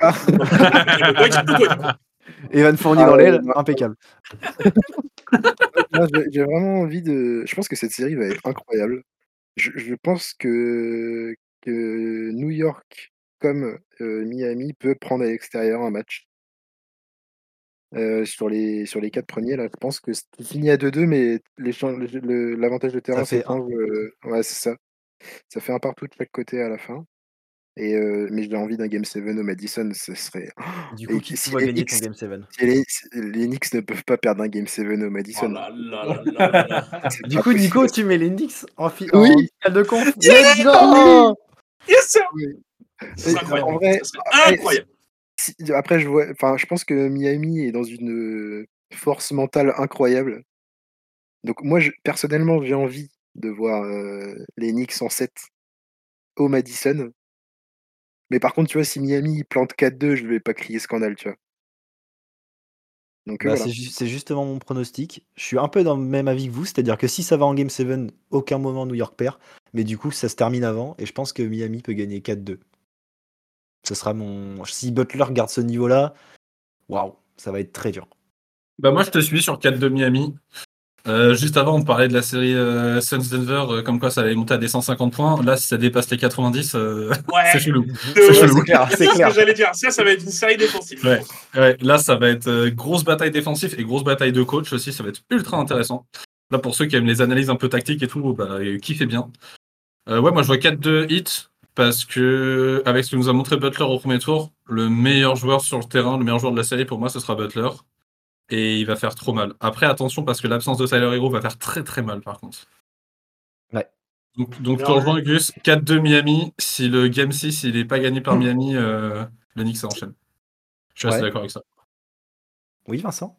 Ah. Evan Fournier Ah dans l'aile, impeccable. J'ai- vraiment envie de. Je pense que cette série va être incroyable. Je, je pense que, que New York comme euh, Miami peut prendre à l'extérieur un match. Euh, sur, les, sur les quatre premiers, là, je pense que c'est fini à 2-2, mais l'avantage de terrain s'échange. euh, ouais, c'est ça. Ça fait un partout de chaque côté à la fin. Et, euh, mais j'ai envie d'un Game 7 au Madison, ce serait. Du Et coup, qui si vois les gagner ton Knicks- Game 7 si les, si les Knicks ne peuvent pas perdre un Game 7 au Oh Madison. là là là là là. c'est Du coup, Nico, tu mets les Knicks en, fi- Oui. finale de conf? Go Yes, sir Et C'est incroyable. vrai. Si- après, je vois, enfin, je pense que Miami est dans une force mentale incroyable. Donc moi, je- personnellement, j'ai envie de voir euh, les Knicks en 7 au Madison. Mais par contre, tu vois, si Miami plante 4-2, je vais pas crier scandale, tu vois. Donc, euh, Bah, voilà. c'est ju- c'est justement mon pronostic. Je suis un peu dans le même avis que vous, c'est-à-dire que si ça va en Game 7, aucun moment New York perd, mais du coup ça se termine avant et je pense que Miami peut gagner 4-2. Ce sera mon. Si Butler garde ce niveau-là, waouh, ça va être très dur. Bah moi je te suis sur 4 de Miami. Euh, juste avant on parlait de la série euh, Suns Denver, euh, comme quoi ça allait monter à des 150 points. Là si ça dépasse les 90, euh, Ouais, c'est chelou. c'est chelou. C'est clair, C'est c'est ce que j'allais dire. Ça, ça va être une série défensive. Ouais. Ouais, là ça va être euh, grosse bataille défensive et grosse bataille de coach aussi, ça va être ultra intéressant. Là pour ceux qui aiment les analyses un peu tactiques et tout, bah kiffez bien. Euh, ouais moi je vois 4-2 hits parce que avec ce que nous a montré Butler au premier tour, le meilleur joueur sur le terrain, le meilleur joueur de la série pour moi ce sera Butler. Et il va faire trop mal. Après, attention, parce que l'absence de Tyler Hero va faire très très mal par contre. Ouais. Donc, donc rejoins, Gus. 4-2 Miami. Si le Game 6 il n'est pas gagné par Miami, euh, le Knicks s'enchaîne. Je suis assez d'accord avec ça. Oui, Vincent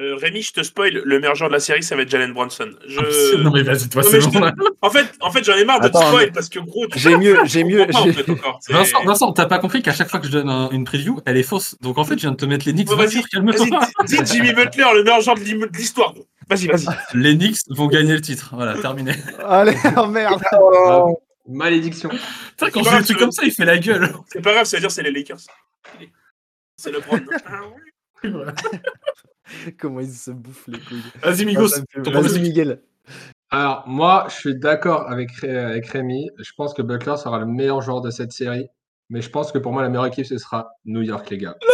Euh, Rémi, je te spoil. Le meilleur joueur de la série, ça va être Jalen Bronson. Je... Non mais vas-y, toi c'est bon. te-. En fait, en fait j'en ai marre de te spoil mais- parce que gros. tu- J'ai mieux, j'ai mieux. pas, en fait, Vincent, Vincent, t'as pas compris qu'à chaque fois que je donne un- une preview, elle est fausse. Donc en fait, je viens de te mettre les Knicks. Vas-y, dis dis Jimmy Butler, le meilleur joueur de l'histoire. Vas-y, vas-y. Les Knicks vont gagner le titre. Voilà, terminé. Allez, oh merde Malédiction. Putain, quand je des trucs grave, comme ça, il fait la gueule. C'est pas grave, ça veut dire c'est les Lakers. C'est le Brown. Comment ils se bouffent les couilles. Vas-y, Ah, Migos. fait- Vas-y. Miguel. Alors, moi, je suis d'accord avec, Ré- avec Rémi. Je pense que Butler sera le meilleur joueur de cette série. Mais je pense que pour moi, la meilleure équipe, ce sera New York, les gars.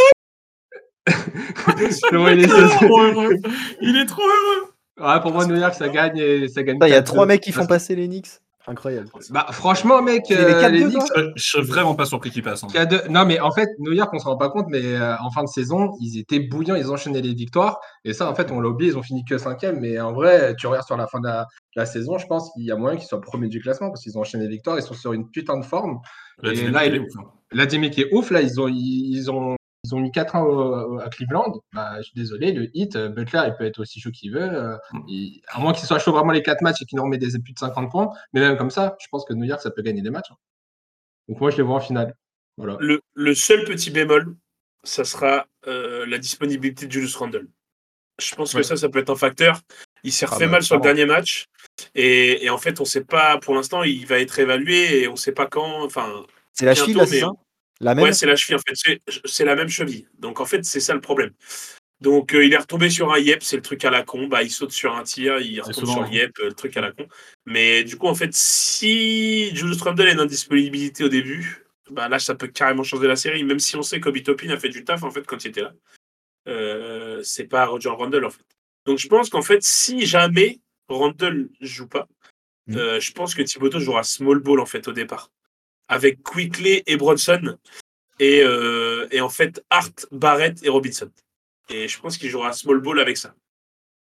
Il est, trop heureux. Il est trop heureux. Ah, pour moi, New York, ça gagne et ça gagne. Il y a 4-2. trois mecs qui font passer les Knicks. Incroyable. Bah, franchement, mec, les euh, 4-2, les toi Knicks, Je, je serais vraiment pas surpris qu'il passe. hein. Deux- Non, mais en fait, New York, on se rend pas compte, mais euh, en fin de saison, ils étaient bouillants, ils enchaînaient les victoires. Et ça, en fait, on l'a oublié, ils ont fini que cinquième. Mais en vrai, tu regardes sur la fin de la, la saison, je pense qu'il y a moyen qu'ils soient premiers du classement parce qu'ils ont enchaîné les victoires, ils sont sur une putain de forme. Là, Et là, il est il- ouf, hein. La dynamique est ouf, là, ils ont, ils, ils ont, ils ont mis 4 ans au- au- à Cleveland. Bah, je suis désolé, le hit, euh, Butler, il peut être aussi chaud qu'il veut. euh, Mm. à moins qu'il soit chaud vraiment les 4 matchs et qu'il en remet des plus de 50 points. Mais même comme ça, je pense que New York, ça peut gagner des matchs. hein. Donc moi, je les vois en finale. Voilà. Le, le seul petit bémol, ça sera euh, la disponibilité de Julius Randle. Je pense que ça, ça peut être un facteur. Il s'est Ah refait bah, mal sur le dernier match. Et, et en fait, on sait pas, pour l'instant, il va être évalué et on sait pas quand. Enfin, C'est la cheville, là, c'est mais- ça? La même ouais, c'est la cheville, en fait. C'est- la même cheville. Donc, en fait, c'est ça le problème. Donc, euh, il est retombé sur un yep, c'est le truc à la con. Bah, il saute sur un tir, il retombe sur le yep, euh, le truc à la con. Mais du coup, en fait, si Julius Randle est une indisponibilité au début, bah là, ça peut carrément changer la série. Même si on sait qu'Obi Toppin a fait du taf, en fait, quand il était là. Euh, c'est pas Roger Randle, en fait. Donc, je pense qu'en fait, si jamais Randle joue pas, Mhm. euh, je pense que Thibodeau jouera small ball, en fait, au départ. Avec Quickly et Bronson. Et, euh, et en fait, Hart, Barrett et Robinson. Et je pense qu'il jouera small ball avec ça.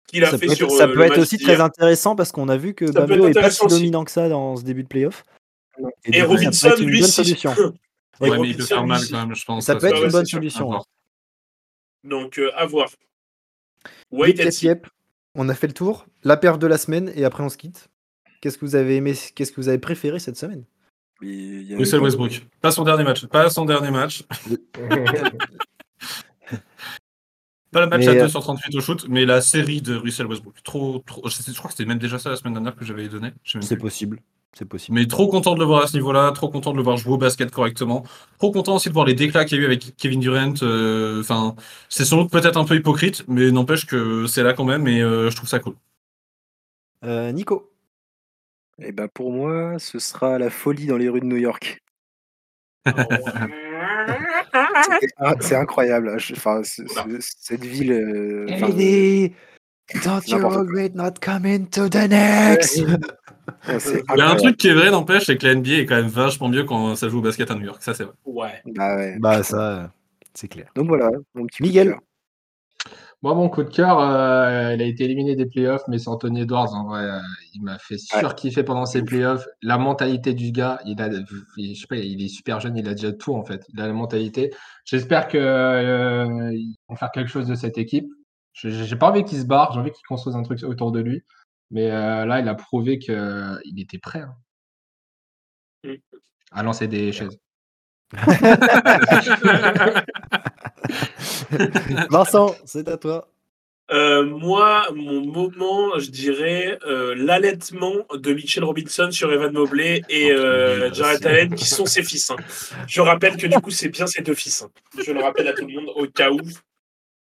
Qu'il a Ça fait peut, sur être, ça euh, peut être aussi très intéressant parce qu'on a vu que Ça peut Bambo être est pas si dominant que ça dans ce début de playoff. Et peut Robinson, être une lui, bonne solution. Ouais, Et mais il peut Robinson, faire mal lui, quand même, je pense. Ça peut être ouais, une bonne solution. ouais. Donc, euh, à voir. Yep, Wait and yep, see. yep. On a fait le tour. La perf de la semaine et après on se quitte. Qu'est-ce que vous avez aimé Qu'est-ce que vous avez préféré cette semaine? Il y a- Russell Westbrook. Pas son dernier match. Pas son dernier match. Pas le match Mais, à euh, 2 sur 38 au shoot, mais la série de Russell Westbrook. Trop, trop. Je, crois que c'était même déjà ça la semaine dernière que j'avais donné. C'est possible. C'est possible. Mais trop content de le voir à ce niveau-là, trop content de le voir jouer au basket correctement, trop content aussi de voir les déclats qu'il y a eu avec Kevin Durant. euh, Enfin, c'est sans doute peut-être un peu hypocrite, mais n'empêche que c'est là quand même et euh, je trouve ça cool. Euh, Nico. Eh ben pour moi, ce sera la folie dans les rues de New York. C'est incroyable. Enfin, cette ville. euh, Lady, don't you regret not coming to the next? Il y a un truc qui est vrai, n'empêche, c'est que la NBA est quand même vachement mieux quand ça joue au basket à New York. Ça, c'est vrai. Ouais. Bah ouais. Bah ça, c'est clair. Donc voilà, mon petit coup de Miguel. cœur. Moi, mon coup de cœur, euh, il a été éliminé des playoffs, mais c'est Anthony Edwards. En vrai, euh, il m'a fait surkiffer pendant ces playoffs. La mentalité du gars, il a, il- je sais pas, il est super jeune, il a déjà tout en fait. Il a la mentalité. J'espère que euh, vont faire quelque chose de cette équipe. Je- J'ai pas envie qu'il se barre, j'ai envie qu'il construise un truc autour de lui. Mais euh, là, il a prouvé qu'il était prêt hein, Mm. à lancer des chaises. Vincent, c'est à toi. Euh, moi, mon moment, je dirais euh, l'allaitement de Mitchell Robinson sur Evan Mobley et Oh, euh, Jared. Allen, qui sont ses fils. hein. Je rappelle que du coup, c'est bien ses deux fils. hein. Je le rappelle à tout le monde au cas où.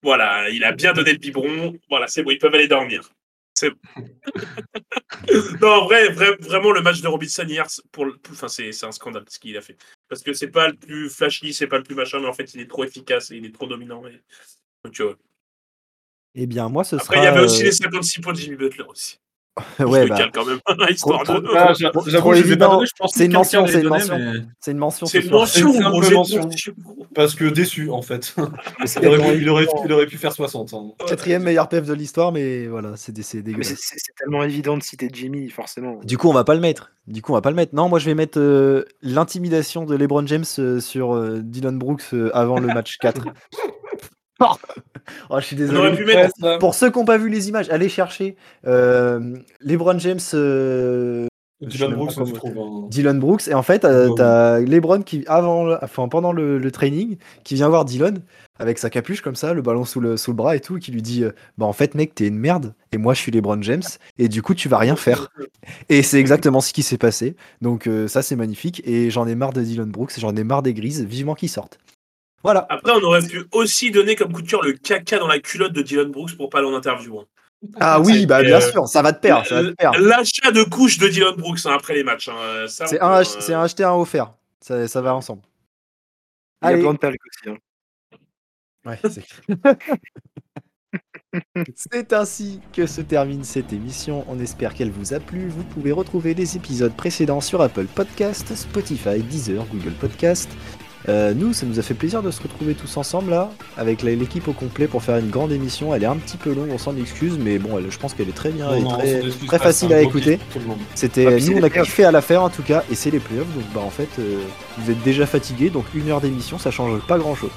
Voilà, il a bien donné le biberon. Voilà, c'est bon, ils peuvent aller dormir. C'est non, en vrai, vrai- vraiment, le match de Robinson hier, c'est pour le- enfin, c'est c'est un scandale ce qu'il a fait. Parce que c'est pas le plus flashy, c'est pas le plus machin, mais en fait, il est trop efficace et il est trop dominant. et- Donc, euh, Eh bien, moi, ce après, sera. il y avait aussi euh, les 56 points de Jimmy Butler aussi. Ouais, bah, quand même, histoire trop- de. Ah, J'avoue, je vais évident. pas donner, je pense C'est une mention, c'est une mention. mais- c'est une mention. C'est ce une mention, C'est gros. Parce que déçu, en fait. Il, aurait pu, il, aurait, évident. il aurait pu faire 60. hein. Quatrième meilleur PF de l'histoire, mais voilà, c'est des- c'est Mais dégueulasse. c'est- c'est c'est tellement évident de citer Jimmy, forcément. Du coup, on va pas le mettre. Du coup, on va pas le mettre. Non, moi, je vais mettre euh, l'intimidation de LeBron James euh, sur euh, Dylan Brooks euh, avant le match 4. oh, je suis On aurait désolé. pu mettre. Ouais, Pour ceux qui n'ont pas vu les images, allez chercher euh, LeBron James, euh, Dylan Brooks, comment- trouve. hein. Dylan Brooks. Et en fait, euh, t'as LeBron qui, avant, enfin, pendant le, le training, qui vient voir Dylan avec sa capuche comme ça, le ballon sous le, sous le bras et tout, qui lui dit euh, Bah, en fait, mec, t'es une merde. Et moi, je suis LeBron James. Et du coup, tu vas rien faire. Et c'est exactement ce qui s'est passé. Donc, euh, ça, c'est magnifique. Et j'en ai marre de Dylan Brooks. J'en ai marre des grises. Vivement qu'ils sortent. Voilà. Après, on aurait pu aussi donner comme coup de cœur le caca dans la culotte de Dylan Brooks pour pas aller en interview. hein. Ah oui, bah, bien euh, sûr. Ça va te perdre. Te perdre. L'achat de couches de Dylan Brooks hein, après les matchs. hein, ça, C'est un, euh, c'est un acheté, un offert. Ça, ça va ensemble. Il y a Allez. plein de aussi. hein. Ouais, c'est C'est ainsi que se termine cette émission. On espère qu'elle vous a plu. Vous pouvez retrouver les épisodes précédents sur Apple Podcast, Spotify, Deezer, Google Podcast. Euh, nous, ça nous a fait plaisir de se retrouver tous ensemble là, avec l'équipe au complet pour faire une grande émission. Elle est un petit peu longue, on s'en excuse, mais bon, elle- je pense qu'elle est très bien Non, et non, très, facile à écouter. C'était Ah, nous, on a kiffé à la faire en tout cas, et c'est les playoffs. Donc bah en fait, euh, vous êtes déjà fatigué, donc une heure d'émission, ça change pas grand chose.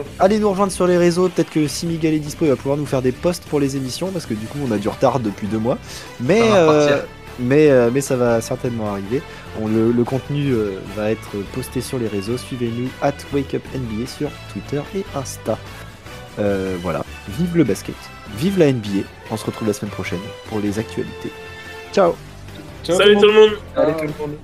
allez nous rejoindre sur les réseaux. Peut-être que si Miguel est dispo, il va pouvoir nous faire des posts pour les émissions parce que du coup, on a du retard depuis deux mois. Mais euh. Mais euh, mais ça va certainement arriver. On, le, le contenu euh, va être posté sur les réseaux. Suivez-nous at WakeUpNBA sur Twitter et Insta. Euh, voilà. Vive le basket. Vive la NBA. On se retrouve la semaine prochaine pour les actualités. Ciao Ciao, Salut tout le monde. tout le monde Allez, tout le monde.